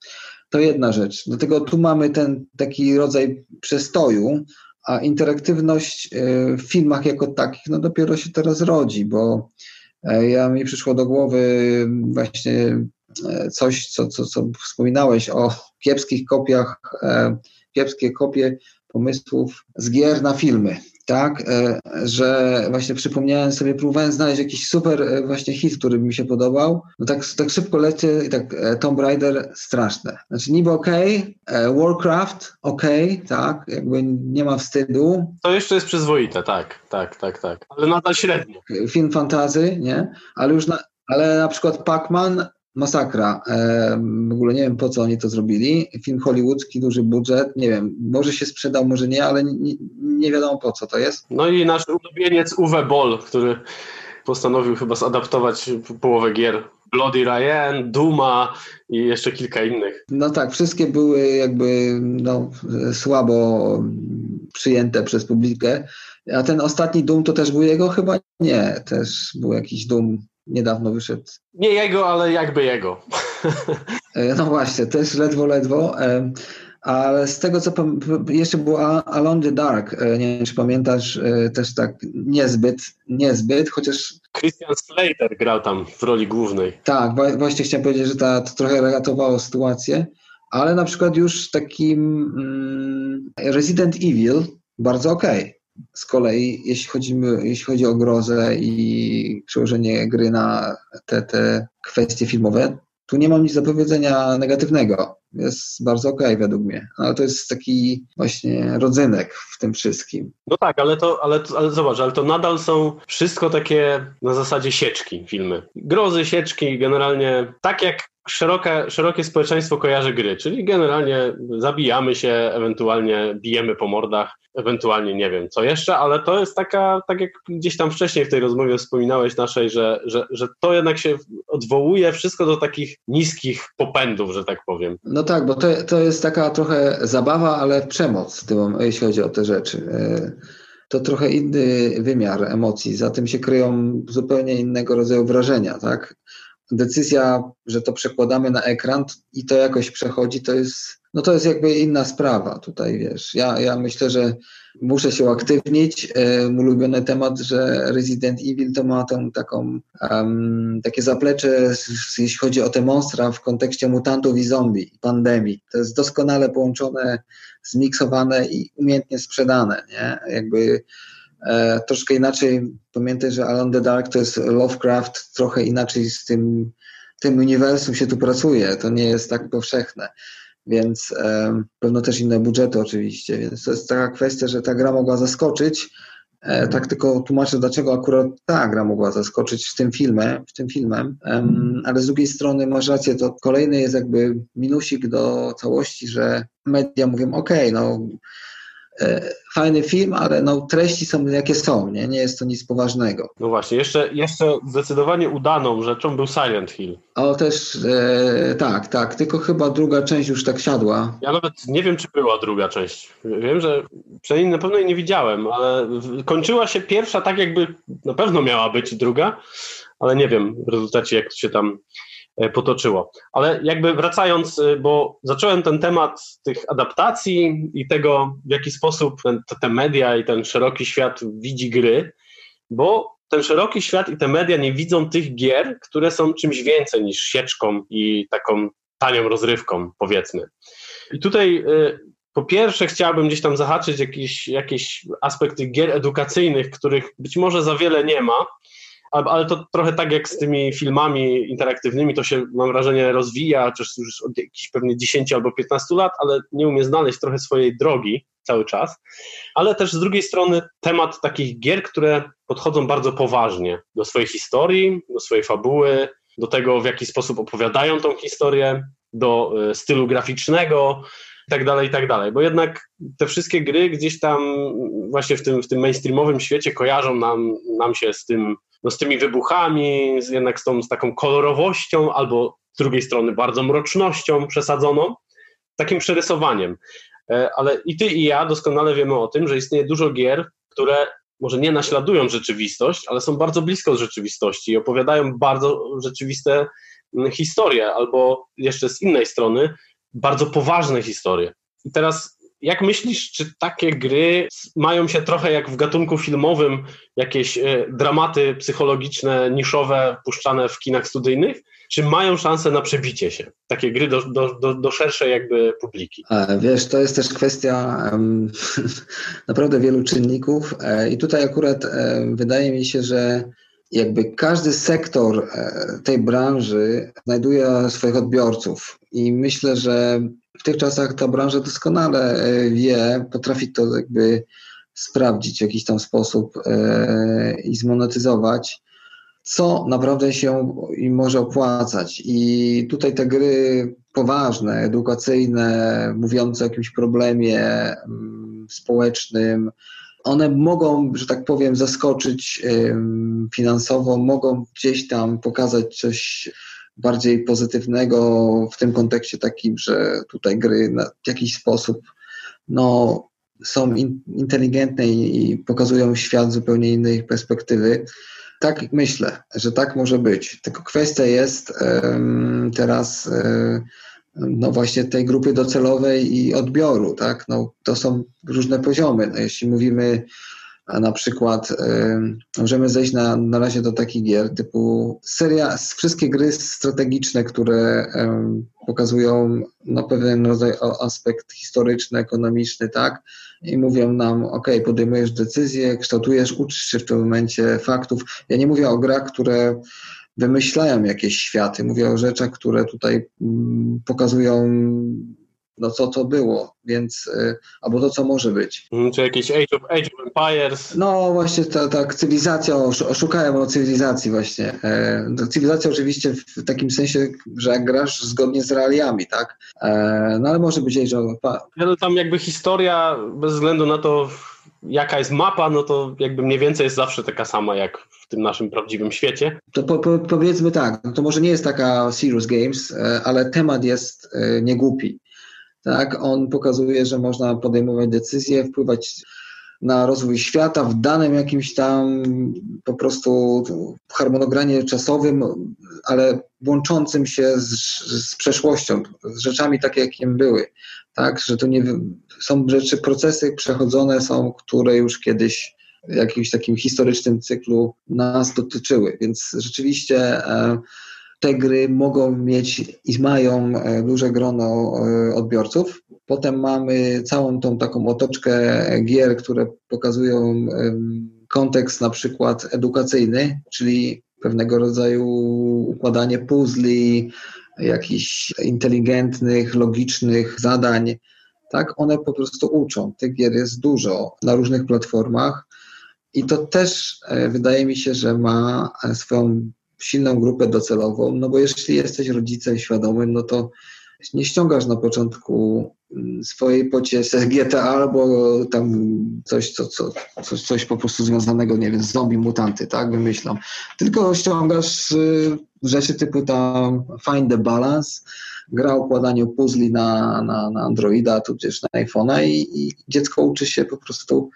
To jedna rzecz. Dlatego tu mamy ten taki rodzaj przestoju, a interaktywność e, w filmach jako takich no dopiero się teraz rodzi, bo e, ja mi przyszło do głowy właśnie e, coś, co, co, co wspominałeś o kiepskich kopiach, kiepskie kopie pomysłów z gier na filmy tak, e, że właśnie przypomniałem sobie, próbowałem znaleźć jakiś super e, właśnie hit, który mi się podobał. No tak, tak szybko lecie i tak e, Tomb Raider straszne. Znaczy niby okej, okay, Warcraft okej, okay, tak, jakby nie ma wstydu. To jeszcze jest przyzwoite, tak, tak, tak, tak, ale nadal średnio. Film fantazy, nie? Ale już na, ale na przykład Pac-Man masakra. W ogóle nie wiem po co oni to zrobili. Film hollywoodzki, duży budżet, nie wiem, może się sprzedał, może nie, ale nie, nie wiadomo po co to jest. No i nasz ulubieniec Uwe Boll, który postanowił chyba zadaptować połowę gier. Bloody Ryan, Duma i jeszcze kilka innych. No tak, wszystkie były jakby no, słabo przyjęte przez publikę. A ten ostatni Doom to też był jego? Chyba nie, też był jakiś Doom niedawno wyszedł. Nie jego, ale jakby jego. E, no właśnie, też ledwo, ledwo. E, ale z tego, co jeszcze było Alone the Dark, e, nie wiem, czy pamiętasz, też tak niezbyt, niezbyt, chociaż... Christian Slater grał tam w roli głównej. Tak, właśnie chciałem powiedzieć, że ta, to trochę ratowało sytuację, ale na przykład już takim mm, Resident Evil bardzo okej. Okay z kolei, jeśli chodzi, jeśli chodzi o grozę i przełożenie gry na te, te kwestie filmowe, tu nie mam nic do powiedzenia negatywnego. Jest bardzo okej okay według mnie. Ale to jest taki właśnie rodzynek w tym wszystkim. No tak, ale to, ale, ale zobacz, ale to nadal są wszystko takie na zasadzie sieczki filmy. Grozy, sieczki, generalnie tak jak szerokie, szerokie społeczeństwo kojarzy gry, czyli generalnie zabijamy się, ewentualnie bijemy po mordach, ewentualnie nie wiem co jeszcze, ale to jest taka, tak jak gdzieś tam wcześniej w tej rozmowie wspominałeś naszej, że, że, że to jednak się odwołuje wszystko do takich niskich popędów, że tak powiem. No tak, bo to, to jest taka trochę zabawa, ale przemoc, jeśli chodzi o te rzeczy. E, to trochę inny wymiar emocji, za tym się kryją zupełnie innego rodzaju wrażenia, tak? Decyzja, że to przekładamy na ekran i to jakoś przechodzi, to jest, no to jest jakby inna sprawa tutaj, wiesz. Ja, ja myślę, że muszę się uaktywnić. E, mój ulubiony temat, że Resident Evil to ma tą taką, um, takie zaplecze, jeśli chodzi o te monstra w kontekście mutantów i zombie, pandemii. To jest doskonale połączone, zmiksowane i umiejętnie sprzedane, nie? Jakby E, troszkę inaczej, pamiętaj, że Alone the Dark to jest Lovecraft, trochę inaczej z tym, tym uniwersum się tu pracuje, to nie jest tak powszechne, więc e, pewno też inne budżety oczywiście, więc to jest taka kwestia, że ta gra mogła zaskoczyć, e, tak tylko tłumaczę, dlaczego akurat ta gra mogła zaskoczyć w tym filmie, w tym filmem, ale z drugiej strony masz rację, to kolejny jest jakby minusik do całości, że media mówią, ok, no fajny film, ale no, treści są jakie są, nie? nie jest to nic poważnego. No właśnie, jeszcze, jeszcze zdecydowanie udaną rzeczą był Silent Hill. O też, e, tak, tak, tylko chyba druga część już tak siadła. Ja nawet nie wiem, czy była druga część. Wiem, że przynajmniej na pewno jej nie widziałem, ale kończyła się pierwsza tak, jakby na pewno miała być druga, ale nie wiem w rezultacie, jak się tam potoczyło. Ale jakby wracając, bo zacząłem ten temat tych adaptacji i tego, w jaki sposób ten, te media i ten szeroki świat widzi gry, bo ten szeroki świat i te media nie widzą tych gier, które są czymś więcej niż sieczką i taką tanią rozrywką, powiedzmy. I tutaj y, po pierwsze chciałbym gdzieś tam zahaczyć jakieś, jakieś aspekty gier edukacyjnych, których być może za wiele nie ma, ale to trochę tak jak z tymi filmami interaktywnymi, to się mam wrażenie rozwija, chociaż już od jakichś pewnie 10 albo 15 lat, ale nie umie znaleźć trochę swojej drogi cały czas. Ale też z drugiej strony temat takich gier, które podchodzą bardzo poważnie do swojej historii, do swojej fabuły, do tego, w jaki sposób opowiadają tą historię, do e, stylu graficznego i tak dalej, i tak dalej. Bo jednak te wszystkie gry gdzieś tam właśnie w tym, w tym mainstreamowym świecie kojarzą nam, nam się z tym, no z tymi wybuchami, z, jednak z tą z taką kolorowością, albo z drugiej strony bardzo mrocznością przesadzoną, takim przerysowaniem. E, ale i ty i ja doskonale wiemy o tym, że istnieje dużo gier, które może nie naśladują rzeczywistość, ale są bardzo blisko rzeczywistości i opowiadają bardzo rzeczywiste mm, historie, albo jeszcze z innej strony bardzo poważne historie. I teraz jak myślisz, czy takie gry mają się trochę jak w gatunku filmowym, jakieś e, dramaty psychologiczne, niszowe, puszczane w kinach studyjnych? Czy mają szansę na przebicie się? Takie gry do, do, do, do szerszej jakby publiki. Wiesz, to jest też kwestia um, naprawdę wielu czynników e, i tutaj akurat e, wydaje mi się, że jakby każdy sektor tej branży znajduje swoich odbiorców i myślę, że w tych czasach ta branża doskonale e, wie, potrafi to jakby sprawdzić w jakiś tam sposób e, i zmonetyzować, co naprawdę się im może opłacać. I tutaj te gry poważne, edukacyjne, mówiące o jakimś problemie mm, społecznym, one mogą, że tak powiem, zaskoczyć finansowo, mogą gdzieś tam pokazać coś bardziej pozytywnego w tym kontekście takim, że tutaj gry w jakiś sposób no, są in, inteligentne i, pokazują świat zupełnie innej perspektywy. Tak myślę, że tak może być. Tylko kwestia jest teraz um, no właśnie tej grupy docelowej i odbioru, tak? No, to są różne poziomy. No, jeśli mówimy a na przykład y, możemy zejść na, na razie do takich gier typu seria, wszystkie gry strategiczne, które y, pokazują no, pewien rodzaj aspekt historyczny, ekonomiczny, tak? I mówią nam, ok, podejmujesz decyzje, kształtujesz, uczysz się w tym momencie faktów. Ja nie mówię o grach, które wymyślają jakieś światy, mówię o rzeczach, które tutaj mm, pokazują no co to było, więc, y, albo to, co może być. Mhm, czy jakieś Age of, Age of Empires? No właśnie, tak, ta cywilizacja, oszukałem o cywilizacji właśnie. E, no, cywilizacja oczywiście w takim sensie, że jak grasz zgodnie z realiami, tak? E, no ale może być Age of Empires. No tam jakby historia, bez względu na to, jaka jest mapa, no to jakby mniej więcej jest zawsze taka sama jak w tym naszym prawdziwym świecie. To po, po, powiedzmy tak, no to może nie jest taka Serious Games, e, ale temat jest niegłupi. Tak, on pokazuje, że można podejmować decyzje, wpływać na rozwój świata w danym jakimś tam po prostu harmonogramie czasowym, ale łączącym się z, z przeszłością, z rzeczami takie, jakie były. Tak, że to nie są rzeczy, procesy przechodzone są, które już kiedyś w jakimś takim historycznym cyklu nas dotyczyły. Więc rzeczywiście e, te gry mogą mieć i mają e, duże grono e, odbiorców. Potem mamy całą tą taką otoczkę gier, które pokazują kontekst na przykład edukacyjny, czyli pewnego rodzaju układanie puzli, jakichś inteligentnych, logicznych zadań. Tak, one po prostu uczą. Tych gier jest dużo na różnych platformach. I to też e, wydaje mi się, że ma swoją silną grupę docelową, no bo jeśli jesteś rodzicem świadomym, no to nie ściągasz na początku mm, swojej pociesy GTA albo tam coś, co, co, coś, coś po prostu związanego, nie wiem, z zombie mutanty, tak, wymyślam. Tylko ściągasz y, rzeczy typu tam Find the Balance, gra o układaniu puzli na, na, na Androida, tudzież na iPhone'a i, i dziecko uczy się po prostu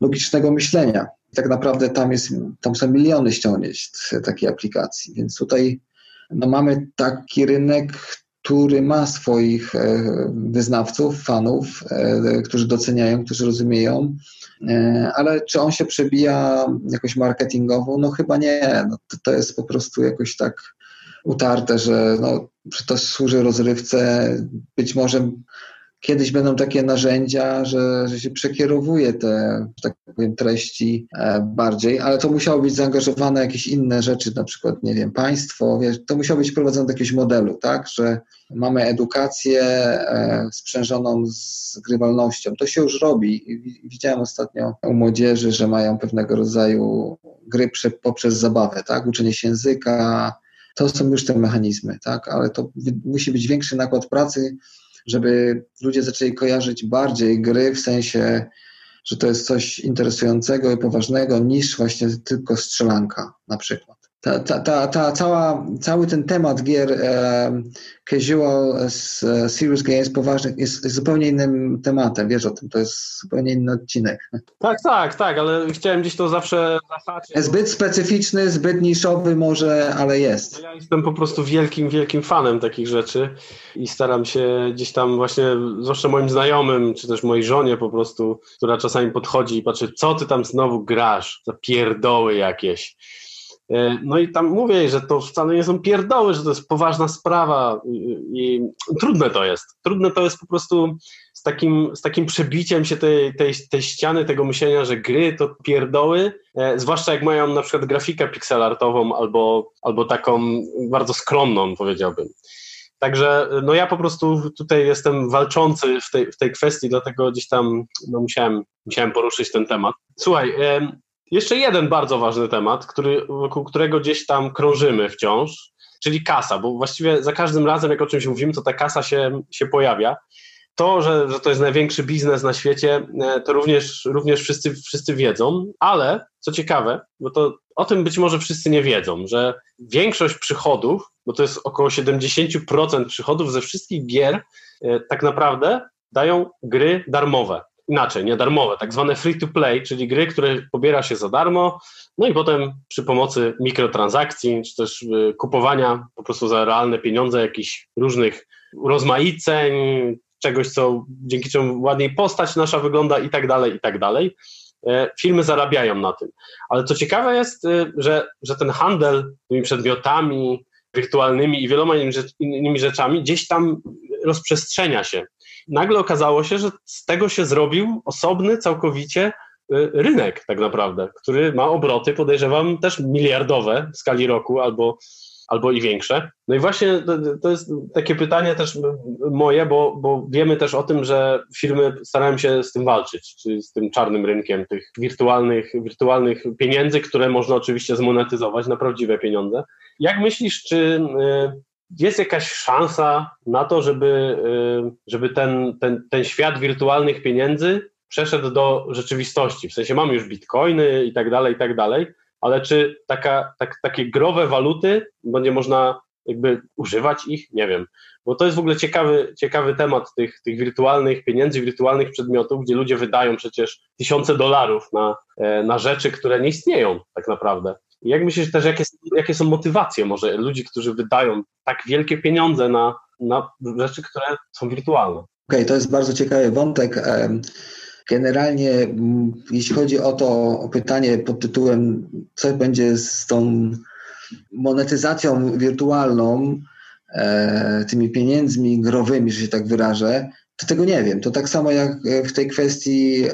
logicznego myślenia tak naprawdę tam, jest, tam są miliony ściągnięć takiej aplikacji, więc tutaj no mamy taki rynek, który ma swoich e, wyznawców, fanów, e, którzy doceniają, którzy rozumieją, e, ale czy on się przebija jakoś marketingowo? No chyba nie. No to, to jest po prostu jakoś tak utarte, że, no, że to służy rozrywce. Być może kiedyś będą takie narzędzia, że, że się przekierowuje te, tak powiem, treści bardziej, ale to musiało być zaangażowane jakieś inne rzeczy, na przykład, nie wiem, państwo, wiesz, to musiało być prowadzone do jakiegoś modelu, tak, że Mamy edukację e, sprzężoną z grywalnością. To się już robi. Widziałem ostatnio u młodzieży, że mają pewnego rodzaju gry poprzez zabawę, tak? Uczenie się języka. To są już te mechanizmy, tak? Ale to musi być większy nakład pracy, żeby ludzie zaczęli kojarzyć bardziej gry w sensie, że to jest coś interesującego i poważnego niż właśnie tylko strzelanka na przykład ta, ta, ta, ta cała, cały ten temat gier e, casual, e, serious games poważnych jest, jest, zupełnie innym tematem, wiesz o tym, to jest zupełnie inny odcinek. Tak, tak, tak, ale chciałem gdzieś to zawsze zahaczyć. Zbyt specyficzny, zbyt niszowy może, ale jest. Ja jestem po prostu wielkim, wielkim fanem takich rzeczy i staram się gdzieś tam właśnie, zwłaszcza moim znajomym, czy też mojej żonie po prostu, która czasami podchodzi i patrzy, co ty tam znowu grasz, za pierdoły jakieś E, no i tam mówię, że to wcale nie są pierdoły, że to jest poważna sprawa i, i trudne to jest. Trudne to jest po prostu z takim, z takim przebiciem się tej, tej, tej ściany, tego myślenia, że gry to pierdoły, e, zwłaszcza jak mają na przykład grafikę pixelartową albo, albo taką bardzo skromną, powiedziałbym. Także no ja po prostu tutaj jestem walczący w tej, w tej kwestii, dlatego gdzieś tam no musiałem, musiałem poruszyć ten temat. Słuchaj, jeszcze jeden bardzo ważny temat, który, wokół którego gdzieś tam krążymy wciąż, czyli kasa, bo właściwie za każdym razem, jak o czymś mówimy, to ta kasa się, się pojawia. To, że, że to jest największy biznes na świecie, e, to również, również wszyscy, wszyscy wiedzą, ale co ciekawe, bo to o tym być może wszyscy nie wiedzą, że większość przychodów, bo to jest około 70% przychodów ze wszystkich gier, e, tak naprawdę dają gry darmowe inaczej, nie darmowe, tak zwane free to play, czyli gry, które pobiera się za darmo, no i potem przy pomocy mikrotransakcji, czy też y, kupowania po prostu za realne pieniądze jakichś różnych rozmaiceń, czegoś, co dzięki czemu ładniej postać nasza wygląda i tak dalej, i tak dalej. E, firmy zarabiają na tym. Ale co ciekawe jest, y, że, że ten handel tymi przedmiotami wirtualnymi i wieloma innymi rzeczami gdzieś tam rozprzestrzenia się nagle okazało się, że z tego się zrobił osobny całkowicie y, rynek tak naprawdę, który ma obroty, podejrzewam, też miliardowe w skali roku albo, albo i większe. No i właśnie to, to jest takie pytanie też moje, bo, bo wiemy też o tym, że firmy starają się z tym walczyć, czyli z tym czarnym rynkiem tych wirtualnych, wirtualnych pieniędzy, które można oczywiście zmonetyzować na prawdziwe pieniądze. Jak myślisz, czy y, jest jakaś szansa na to, żeby, y, żeby ten, ten, ten świat wirtualnych pieniędzy przeszedł do rzeczywistości. W sensie mamy już bitcoiny i tak dalej, i tak dalej, ale czy taka, tak, takie growe waluty będzie można jakby używać ich? Nie wiem. Bo to jest w ogóle ciekawy, ciekawy temat tych, tych wirtualnych pieniędzy, wirtualnych przedmiotów, gdzie ludzie wydają przecież tysiące dolarów na, e, na rzeczy, które nie istnieją tak naprawdę. Jak myślisz też, jakie, jakie są motywacje może ludzi, którzy wydają tak wielkie pieniądze na, na rzeczy, które są wirtualne? Okej, okay, to jest bardzo ciekawy wątek. Generalnie, jeśli chodzi o to pytanie pod tytułem, co będzie z tą monetyzacją wirtualną, e, tymi pieniędzmi growymi, że się tak wyrażę, to tego nie wiem. To tak samo jak w tej kwestii,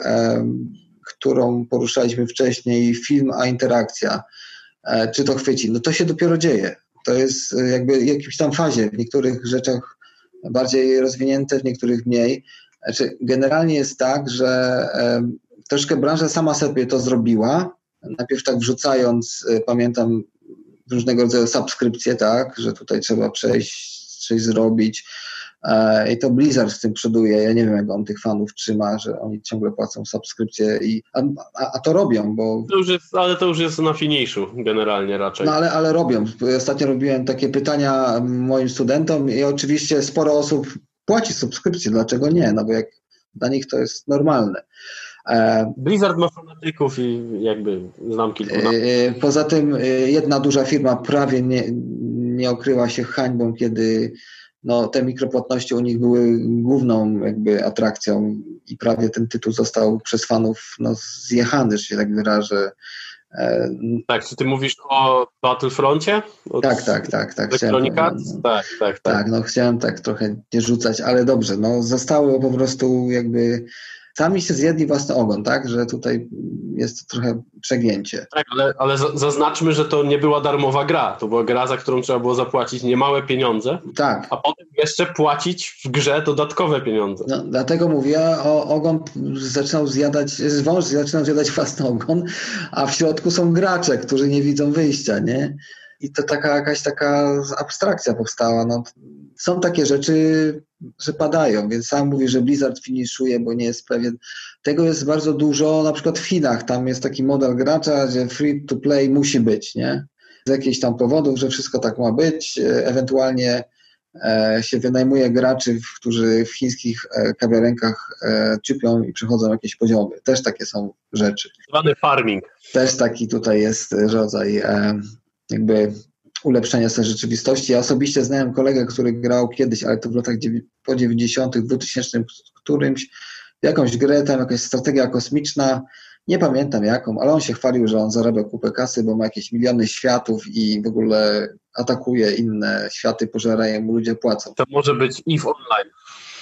którą poruszaliśmy wcześniej, film a interakcja. E, czy to chwyci. No to się dopiero dzieje. To jest e, jakby w jakiejś tam fazie, w niektórych rzeczach bardziej rozwinięte, w niektórych mniej. Znaczy, generalnie jest tak, że e, troszkę branża sama sobie to zrobiła. Najpierw tak wrzucając, pamiętam różnego rodzaju subskrypcje, tak, że tutaj trzeba przejść, coś zrobić E, I to Blizzard z tym przoduje. Ja nie wiem, jak on tych fanów trzyma, że oni ciągle płacą subskrypcje, i, a, a, a to robią, bo. To już jest, ale to już jest na finiszu generalnie raczej. No ale, ale robią. Ostatnio robiłem takie pytania moim studentom i oczywiście sporo osób płaci subskrypcję. Dlaczego nie? No bo jak dla nich to jest normalne. E, Blizzard ma fanatyków i jakby znam kilku. E, poza tym jedna duża firma prawie nie, nie okryła się hańbą, kiedy no, te mikropłatności u nich były główną jakby atrakcją i prawie ten tytuł został przez fanów no, zjechany, że się tak wyrażę. E, tak, czy ty mówisz o Battlefroncie? Od tak, tak, tak. tak Electronic Arts? No, tak, tak, tak. Tak, no chciałem tak trochę nie rzucać, ale dobrze, no zostały po prostu jakby sami się zjedli własny ogon, tak? Że tutaj jest trochę przegięcie. Tak, ale, ale zaznaczmy, że to nie była darmowa gra. To była gra, za którą trzeba było zapłacić niemałe pieniądze. Tak. A potem jeszcze płacić w grze dodatkowe pieniądze. No, dlatego mówię, o, ogon zaczynał zjadać, wąż zaczynał zjadać własny ogon, a w środku są gracze, którzy nie widzą wyjścia, nie? I to taka jakaś taka abstrakcja powstała. No, są takie rzeczy, że padają, więc sam mówi, że Blizzard finiszuje, bo nie jest pewien. Tego jest bardzo dużo, na przykład w Chinach, tam jest taki model gracza, że free to play musi być, nie? Z jakichś tam powodów, że wszystko tak ma być, ewentualnie e, się wynajmuje graczy, którzy w chińskich e, kawiarenkach e, czypią i przechodzą jakieś poziomy. Też takie są rzeczy. Zwany farming. Też taki tutaj jest rodzaj jakby ulepszenia sobie rzeczywistości. Ja osobiście znałem kolegę, który grał kiedyś, ale to w latach po 90., 2000 którymś, jakąś grę, tam jakaś strategia kosmiczna, nie pamiętam jaką, ale on się chwalił, że on zarabia kupę kasy, bo ma jakieś miliony światów i w ogóle atakuje inne światy, pożerają mu ludzie płacą. To może być EVE Online.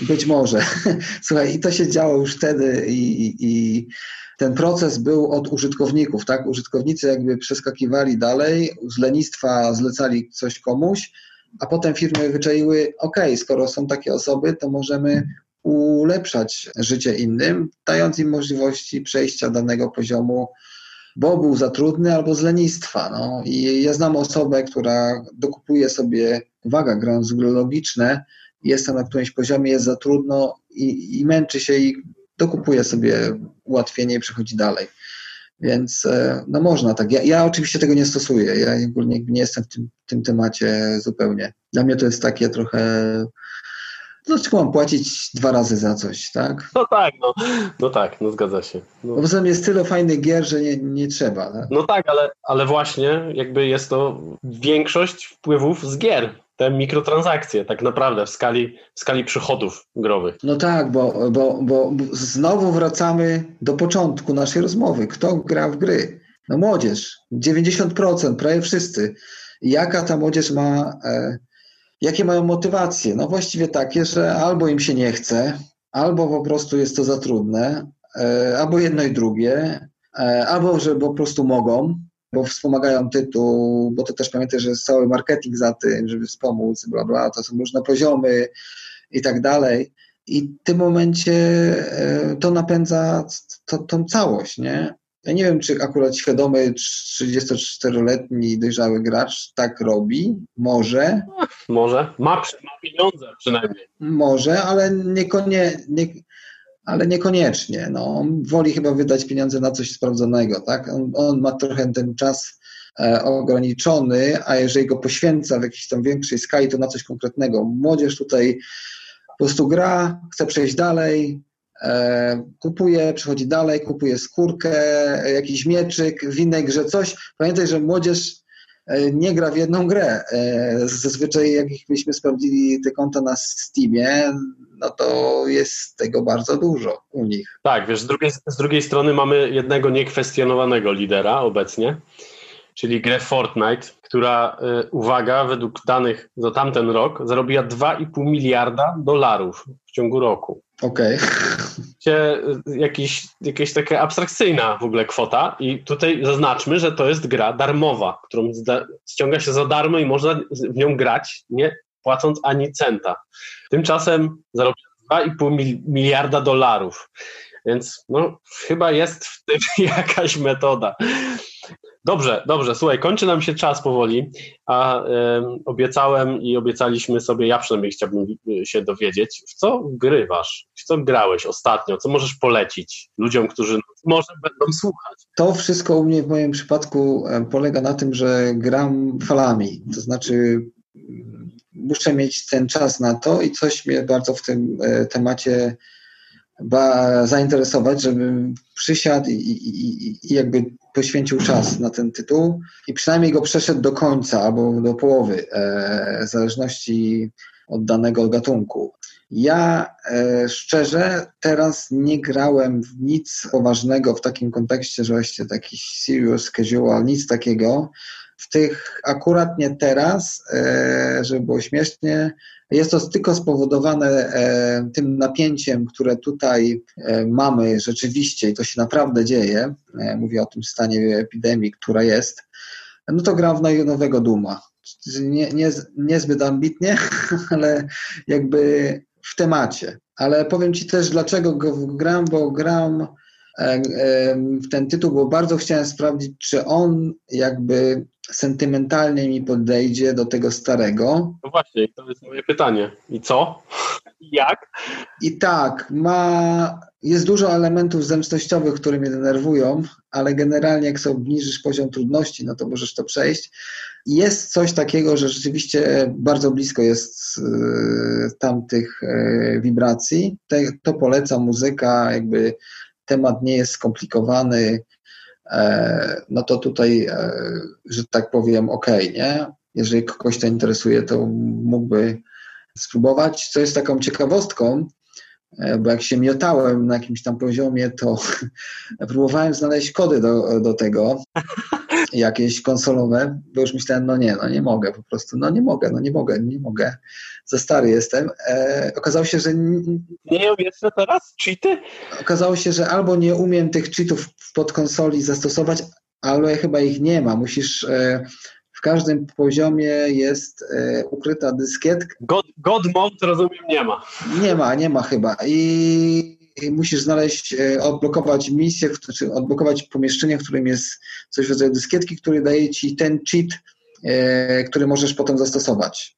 Być może. Słuchaj, i to się działo już wtedy i, i, i ten proces był od użytkowników, tak? Użytkownicy jakby przeskakiwali dalej, z lenistwa zlecali coś komuś, a potem firmy wyczaiły, ok, skoro są takie osoby, to możemy ulepszać życie innym, dając im możliwości przejścia danego poziomu, bo był za trudny albo z lenistwa. No. I ja znam osobę, która dokupuje sobie, uwaga, grając w logiczne, jest tam na którymś poziomie, jest za trudno i, i męczy się i dokupuje sobie ułatwienie i przechodzi dalej. Więc e, no można tak. Ja, ja oczywiście tego nie stosuję. Ja ogólnie nie jestem w tym, tym temacie zupełnie. Dla mnie to jest takie trochę Dlaczego mam płacić dwa razy za coś, tak? No tak, no, no tak, no zgadza się. No. Poza tym jest tyle fajnych gier, że nie, nie trzeba. Tak? No tak, ale, ale właśnie jakby jest to większość wpływów z gier te mikrotransakcje tak naprawdę w skali, w skali przychodów growych. No tak, bo, bo, bo znowu wracamy do początku naszej rozmowy. Kto gra w gry? No młodzież. 90%, prawie wszyscy. Jaka ta młodzież ma, e, jakie mają motywacje? No właściwie takie, że albo im się nie chce, albo po prostu jest to za trudne, e, albo jedno i drugie, e, albo że po prostu mogą, bo wspomagają tytuł, bo to też pamiętaj, że jest cały marketing za tym, żeby wspomóc, bla, bla, to są różne poziomy i tak dalej. I w tym momencie e, to napędza to, tą całość, nie? Ja nie wiem, czy akurat świadomy 34-letni dojrzały gracz tak robi. Może. Może. Ma, ma pieniądze przynajmniej. Może, ale niekoniecznie. Nie, ale niekoniecznie. No, on woli chyba wydać pieniądze na coś sprawdzonego, tak? On, on ma trochę ten czas e, ograniczony, a jeżeli go poświęca w jakiejś tam większej skali, to na coś konkretnego. Młodzież tutaj po prostu gra, chce przejść dalej, e, kupuje, przechodzi dalej, kupuje skórkę, jakiś mieczyk, w innej grze coś. Pamiętaj, że młodzież nie gra w jedną grę. E, zazwyczaj, jakbyśmy sprawdzili te konta na Steamie, no to jest tego bardzo dużo u nich. Tak, wiesz, z drugiej, z drugiej strony mamy jednego niekwestionowanego lidera obecnie, czyli grę Fortnite, która, y, uwaga, według danych za tamten rok zarobiła 2,5 miliarda dolarów w ciągu roku. Okej. Okay. Jakiś, jakaś taka abstrakcyjna w ogóle kwota i tutaj zaznaczmy, że to jest gra darmowa, którą ściąga się za darmo i można w nią grać, nie płacąc ani centa. Tymczasem zarobił 2,5 miliarda dolarów. Więc no, chyba jest w tym jakaś metoda. Dobrze, dobrze, słuchaj, kończy nam się czas powoli, a y, obiecałem i obiecaliśmy sobie, ja przynajmniej chciałbym się dowiedzieć, w co grywasz, w co grałeś ostatnio, co możesz polecić ludziom, którzy może będą słuchać. To wszystko u mnie w moim przypadku polega na tym, że gram falami, to znaczy muszę mieć ten czas na to i coś mnie bardzo w tym e, temacie zainteresować, żebym przysiadł i, i, i, jakby poświęcił czas na ten tytuł i przynajmniej go przeszedł do końca albo do połowy, e, w zależności od danego gatunku. Ja e, szczerze teraz nie grałem w nic poważnego w takim kontekście, że właśnie taki serious casual, nic takiego. W tych akurat nie teraz, e, żeby było śmiesznie, jest to tylko spowodowane e, tym napięciem, które tutaj e, mamy rzeczywiście i to się naprawdę dzieje. Mówię o tym stanie epidemii, która jest. No to gram w nowego Duma. Nie, nie, niezbyt ambitnie, ale jakby w temacie. Ale powiem Ci też, dlaczego go gram, bo gram ten tytuł, bo bardzo chciałem sprawdzić, czy on jakby sentymentalnie mi podejdzie do tego starego. No właśnie, to jest moje pytanie. I co? I jak? I tak, ma, jest dużo elementów zemstościowych, które mnie denerwują, ale generalnie jak sobie obniżysz poziom trudności, no to możesz to przejść. Jest coś takiego, że rzeczywiście bardzo blisko jest y, tamtych y, wibracji. Te, to poleca muzyka, jakby temat nie jest skomplikowany, E, no to tutaj, e, że tak powiem, ok, nie? Jeżeli kogoś to interesuje, to mógłby spróbować. Co jest taką ciekawostką, e, bo jak się miotałem na jakimś tam poziomie, to próbowałem znaleźć kody do, do tego, jakieś konsolowe, bo już myślałem, no nie, no nie mogę po prostu, no nie mogę, no nie mogę, nie mogę, za stary jestem. E, okazało się, że... Nie umiesz teraz cheaty? Okazało się, że albo nie umiem tych cheatów pod konsoli zastosować, ale chyba ich nie ma. Musisz... E, w każdym poziomie jest e, ukryta dyskietka. God, God mode, rozumiem, nie ma. Nie ma, nie ma chyba. I musisz znaleźć, e, odblokować misję, czy odblokować pomieszczenie, w którym jest coś w rodzaju dyskietki, który daje ci ten cheat, e, który możesz potem zastosować.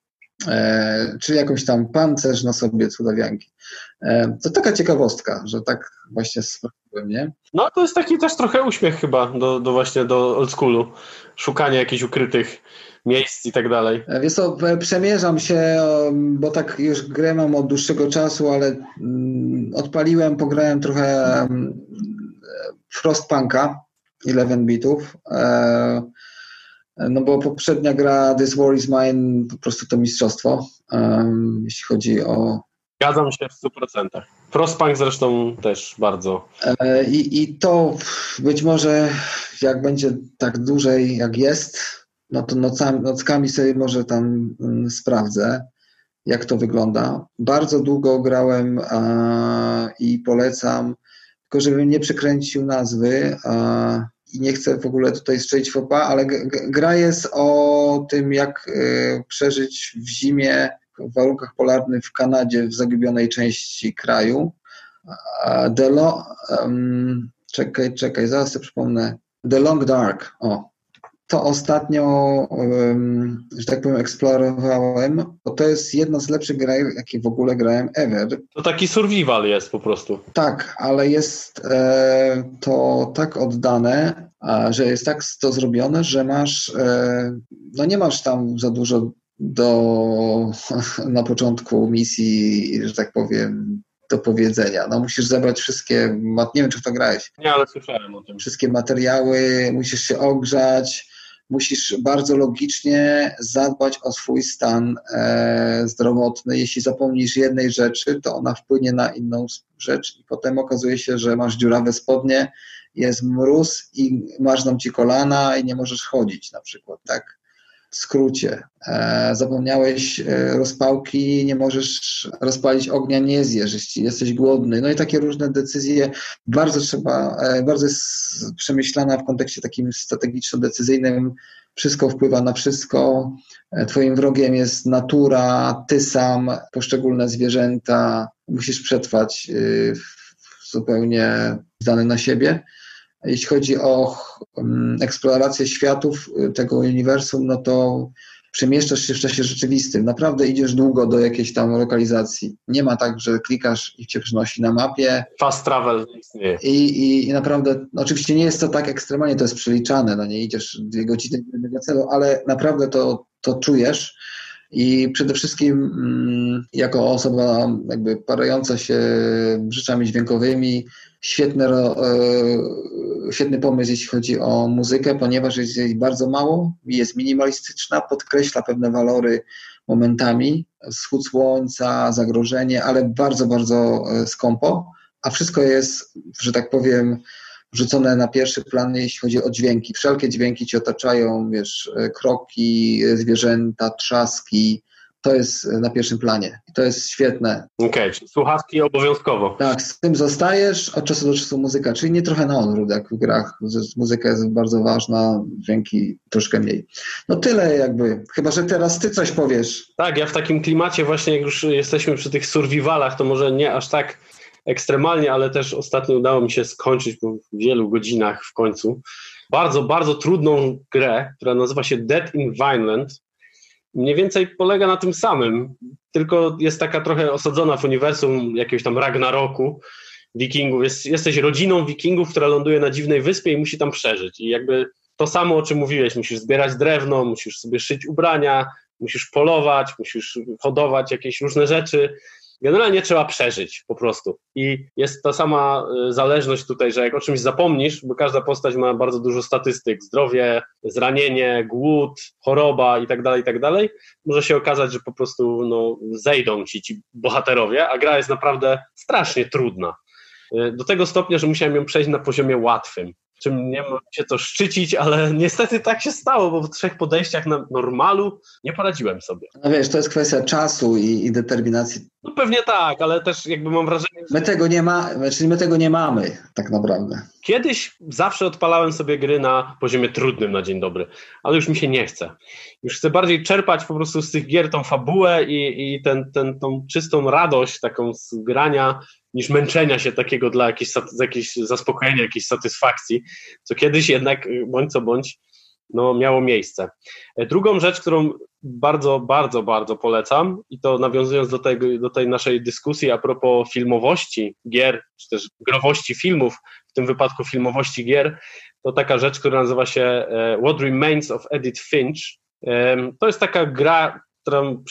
E, czyli jakąś tam pancerz na sobie cudawianki. To taka ciekawostka, że tak właśnie sprawdziłem, nie? No to jest taki też trochę uśmiech chyba do, do właśnie do oldschoolu. Szukanie jakichś ukrytych miejsc i tak dalej. Wiesz co, przemierzam się, bo tak już grę mam od dłuższego czasu, ale mm, odpaliłem, pograłem trochę mm, Frostpunka, 11 bitów. E, no bo poprzednia gra This War is Mine po prostu to mistrzostwo, jeśli chodzi o... Zgadzam się w 100%. Frostpunk zresztą też bardzo. E, I, I to być może jak będzie tak dłużej jak jest, no to nocami, nockami sobie może tam mm, sprawdzę, jak to wygląda. Bardzo długo grałem a, i polecam, tylko żebym nie przekręcił nazwy a, i nie chcę w ogóle tutaj strzelić fopa, ale gra jest o tym, jak y, przeżyć w zimie w warunkach polarnych w Kanadzie, w zagubionej części kraju. The Lo um, czekaj, czekaj, zaraz sobie przypomnę. The Long Dark, o, to ostatnio, że tak powiem, eksplorowałem, bo to jest jedna z lepszych gier, jakie w ogóle grałem ever. To taki survival jest po prostu. Tak, ale jest e, to tak oddane, że jest tak to zrobione, że masz, e, no nie masz tam za dużo do, na początku misji, że tak powiem, do powiedzenia. No musisz zebrać wszystkie, nie wiem czy w to grałeś. Nie, ale słyszałem o tym. Wszystkie materiały, musisz się ogrzać, musisz bardzo logicznie zadbać o swój stan e, zdrowotny. Jeśli zapomnisz jednej rzeczy, to ona wpłynie na inną rzecz i potem okazuje się, że masz dziurawe spodnie, jest mróz i marzną ci kolana i nie możesz chodzić na przykład, tak? Skrócie, e, zapomniałeś e, rozpałki, nie możesz rozpalić ognia, nie zjesz, jeśli jesteś głodny. No i takie różne decyzje bardzo trzeba, e, bardzo jest przemyślana w kontekście takim strategiczno-decyzyjnym. Wszystko wpływa na wszystko. Twoim wrogiem jest natura, ty sam, poszczególne zwierzęta. Musisz przetrwać zupełnie zdane na siebie. Jeśli chodzi o mm, eksplorację światów y, tego uniwersum, no to przemieszczasz się w czasie rzeczywistym. Naprawdę idziesz długo do jakiejś tam lokalizacji. Nie ma tak, że klikasz i cię przynosi na mapie. Fast travel istnieje. I, i, I naprawdę, no oczywiście nie jest to tak ekstremalnie, to jest przeliczane, no nie idziesz dwie godziny do celu, ale naprawdę to, to czujesz. I przede wszystkim mm, jako osoba jakby parająca się rzeczami dźwiękowymi, świetny, e, świetny pomysł, jeśli chodzi o muzykę, ponieważ jest jej bardzo mało, jest minimalistyczna, podkreśla pewne walory momentami, wschód słońca, zagrożenie, ale bardzo, bardzo e, skąpo, a wszystko jest, że tak powiem, wrzucone na pierwszy plan, jeśli chodzi o dźwięki. Wszelkie dźwięki ci otaczają, wiesz, e, kroki, zwierzęta, trzaski, to jest na pierwszym planie. To jest świetne. Okej, okay, słuchawki obowiązkowo. Tak, z tym zostajesz, od czasu do czasu muzyka, czyli nie trochę na odwrót, jak w grach. Muzyka jest bardzo ważna, dźwięki troszkę mniej. No tyle jakby, chyba, że teraz ty coś powiesz. Tak, ja w takim klimacie właśnie, jak już jesteśmy przy tych survivalach, to może nie aż tak ekstremalnie, ale też ostatnio udało mi się skończyć po wielu godzinach w końcu. Bardzo, bardzo trudną grę, która nazywa się Dead in Vineland mniej więcej polega na tym samym, tylko jest taka trochę osadzona w uniwersum jakiegoś tam Ragnaroku, wikingów. Jest, jesteś rodziną wikingów, która ląduje na dziwnej wyspie i musi tam przeżyć. I jakby to samo, o czym mówiłeś, musisz zbierać drewno, musisz sobie szyć ubrania, musisz polować, musisz hodować jakieś różne rzeczy generalnie trzeba przeżyć po prostu. I jest ta sama y, zależność tutaj, że jak o czymś zapomnisz, bo każda postać ma bardzo dużo statystyk, zdrowie, zranienie, głód, choroba i tak dalej, i tak dalej, może się okazać, że po prostu no, zejdą ci ci bohaterowie, a gra jest naprawdę strasznie trudna. Y, do tego stopnia, że musiałem ją przejść na poziomie łatwym czym nie ma się to szczycić, ale niestety tak się stało, bo w trzech podejściach na normalu nie poradziłem sobie. No wiesz, to jest kwestia czasu i, i determinacji. No pewnie tak, ale też jakby mam wrażenie... My tego nie ma, czyli my tego nie mamy tak naprawdę. Kiedyś zawsze odpalałem sobie gry na poziomie trudnym na dzień dobry, ale już mi się nie chce. Już chcę bardziej czerpać po prostu z tych gier tą fabułę i, i ten, ten, tą czystą radość taką z grania niż męczenia się takiego dla jakiejś, jakiejś zaspokojenia, jakiejś satysfakcji, co kiedyś jednak, y, bądź co bądź, no, miało miejsce. E, drugą rzecz, którą bardzo, bardzo, bardzo polecam i to nawiązując do, tego, do tej naszej dyskusji a propos filmowości gier, czy też growości filmów, w tym wypadku filmowości gier, to taka rzecz, która nazywa się e, What Remains of Edith Finch. To jest taka gra, którą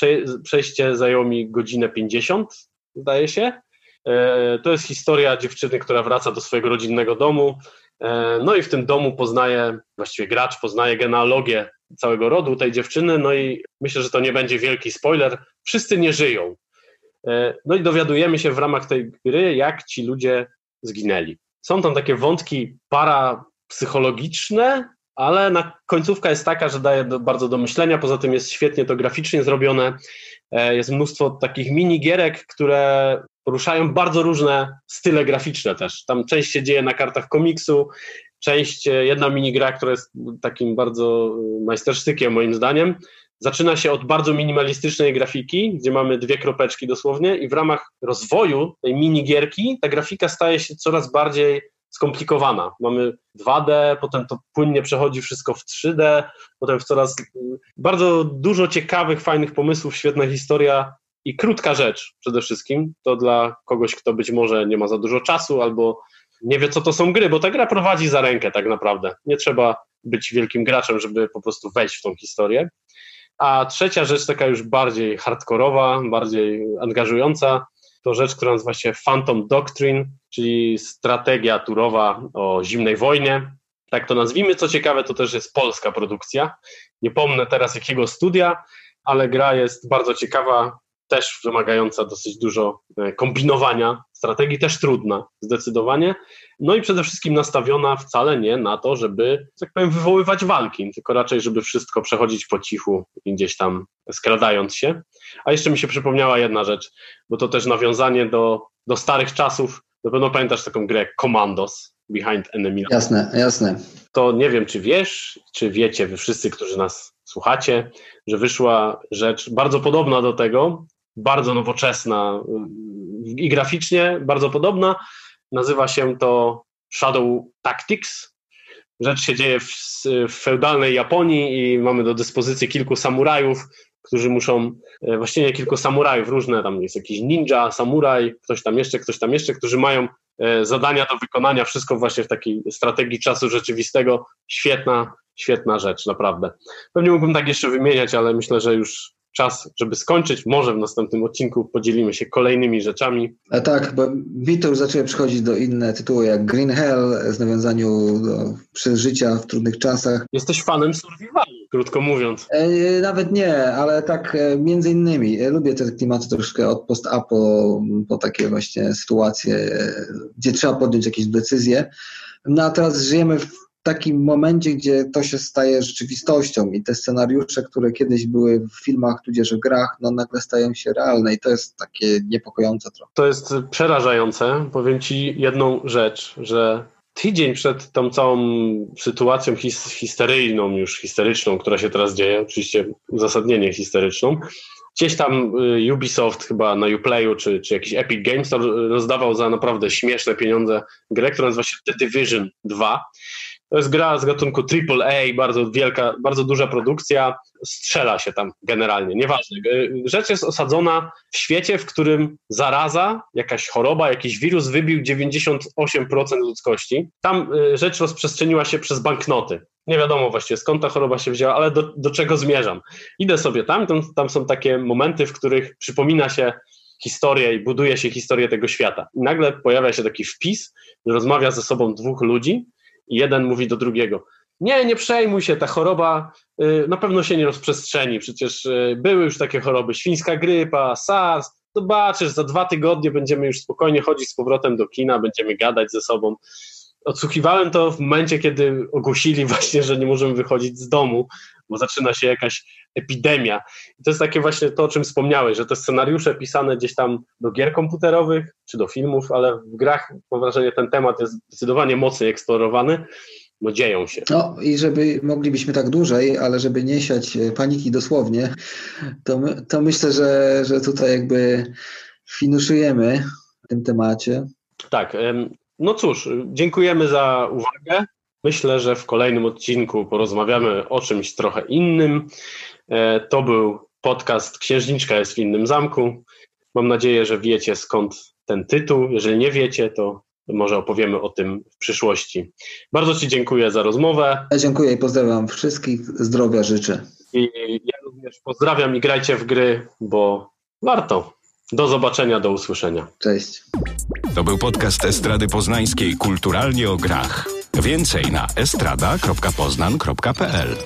przejście zajęło mi godzinę 50, zdaje się. E, to jest historia dziewczyny, która wraca do swojego rodzinnego domu. E, no i w tym domu poznaje, właściwie gracz poznaje genealogię całego rodu tej dziewczyny. No i myślę, że to nie będzie wielki spoiler. Wszyscy nie żyją. E, no i dowiadujemy się w ramach tej gry, jak ci ludzie zginęli. Są tam takie wątki parapsychologiczne, ale na końcówka jest taka, że daje do, bardzo do myślenia. Poza tym jest świetnie to graficznie zrobione. Jest mnóstwo takich minigierek, które poruszają bardzo różne style graficzne też. Tam część się dzieje na kartach komiksu, część, e, jedna minigra, która jest takim bardzo e, majstersztykiem moim zdaniem, zaczyna się od bardzo minimalistycznej grafiki, gdzie mamy dwie kropeczki dosłownie i w ramach rozwoju tej minigierki ta grafika staje się coraz bardziej skomplikowana. Mamy 2D, potem to płynnie przechodzi wszystko w 3D, potem w coraz bardzo dużo ciekawych, fajnych pomysłów, świetna historia i krótka rzecz przede wszystkim, to dla kogoś, kto być może nie ma za dużo czasu albo nie wie, co to są gry, bo ta gra prowadzi za rękę tak naprawdę. Nie trzeba być wielkim graczem, żeby po prostu wejść w tą historię. A trzecia rzecz, taka już bardziej hardkorowa, bardziej angażująca, to rzecz, która nazywa się Phantom Doctrine, czyli strategia turowa o zimnej wojnie. Tak to nazwijmy. Co ciekawe, to też jest polska produkcja. Nie pomnę teraz jakiego studia, ale gra jest bardzo ciekawa, też wymagająca dosyć dużo e, kombinowania, strategii też trudna, zdecydowanie. No i przede wszystkim nastawiona wcale nie na to, żeby, tak powiem, wywoływać walki, tylko raczej, żeby wszystko przechodzić po cichu gdzieś tam skradając się. A jeszcze mi się przypomniała jedna rzecz, bo to też nawiązanie do, do starych czasów. Na pewno pamiętasz taką grę Commandos, Behind Enemy. Jasne, jasne. To nie wiem, czy wiesz, czy wiecie wy wszyscy, którzy nas słuchacie, że wyszła rzecz bardzo podobna do tego, bardzo nowoczesna i graficznie bardzo podobna. Nazywa się to Shadow Tactics. Rzecz się dzieje w, w feudalnej Japonii i mamy do dyspozycji kilku samurajów, którzy muszą, e, właściwie kilku samurajów różne, tam jest jakiś ninja, samuraj, ktoś tam jeszcze, ktoś tam jeszcze, którzy mają e, zadania do wykonania, wszystko właśnie w takiej strategii czasu rzeczywistego. Świetna, świetna rzecz, naprawdę. Pewnie mógłbym tak jeszcze wymieniać, ale myślę, że już czas, żeby skończyć. Może w następnym odcinku podzielimy się kolejnymi rzeczami. A tak, bo mi to już zaczęły przychodzić do inne tytuły, jak Green Hell z nawiązaniu do przeżycia w trudnych czasach. Jesteś fanem survivalu, krótko mówiąc. E, nawet nie, ale tak e, między innymi. Ja lubię te klimaty troszkę od post-apo po takie właśnie sytuacje, e, gdzie trzeba podjąć jakieś decyzje. No a teraz żyjemy w takim momencie, gdzie to się staje rzeczywistością i te scenariusze, które kiedyś były w filmach, tudzież w grach, no nagle stają się realne i to jest takie niepokojące trochę. To jest przerażające. Powiem Ci jedną rzecz, że tydzień przed tą całą sytuacją his histeryjną, już historyczną, która się teraz dzieje, oczywiście uzasadnienie historyczną, gdzieś tam y, Ubisoft chyba na Uplayu czy, czy jakiś Epic Games rozdawał za naprawdę śmieszne pieniądze grę, która nazywa się The Division 2 to jest gra z gatunku AAA, bardzo wielka, bardzo duża produkcja, strzela się tam generalnie, nieważne. Rzecz jest osadzona w świecie, w którym zaraza, jakaś choroba, jakiś wirus wybił 98% ludzkości. Tam y, rzecz rozprzestrzeniła się przez banknoty. Nie wiadomo właściwie skąd ta choroba się wzięła, ale do, do czego zmierzam. Idę sobie tam, tam, tam są takie momenty, w których przypomina się historię i buduje się historię tego świata. I nagle pojawia się taki wpis, rozmawia ze sobą dwóch ludzi, jeden mówi do drugiego: Nie, nie przejmuj się, ta choroba y, na pewno się nie rozprzestrzeni. Przecież y, były już takie choroby: świńska grypa, SARS. Zobaczysz, za dwa tygodnie będziemy już spokojnie chodzić z powrotem do kina, będziemy gadać ze sobą. Odsłuchiwałem to w momencie, kiedy ogłosili właśnie, że nie możemy wychodzić z domu, bo zaczyna się jakaś epidemia. I to jest takie właśnie to, o czym wspomniałeś, że te scenariusze pisane gdzieś tam do gier komputerowych czy do filmów, ale w grach mam wrażenie ten temat jest zdecydowanie mocniej eksplorowany. No dzieją się. No i żeby moglibyśmy tak dłużej, ale żeby nie siać e, paniki dosłownie, to, my, to myślę, że, że tutaj jakby finiszujemy w tym temacie. Tak. No cóż, dziękujemy za uwagę. Myślę, że w kolejnym odcinku porozmawiamy o czymś trochę innym. E, to był podcast Księżniczka jest w innym zamku. Mam nadzieję, że wiecie skąd ten tytuł. Jeżeli nie wiecie, to może opowiemy o tym w przyszłości. Bardzo Ci dziękuję za rozmowę. Ja dziękuję i pozdrawiam wszystkich. Zdrowia życzę. I ja również pozdrawiam i grajcie w gry, bo warto. Do zobaczenia, do usłyszenia. Cześć. To był podcast Estrady Poznańskiej Kulturalnie o grach. Więcej na estrada.poznan.pl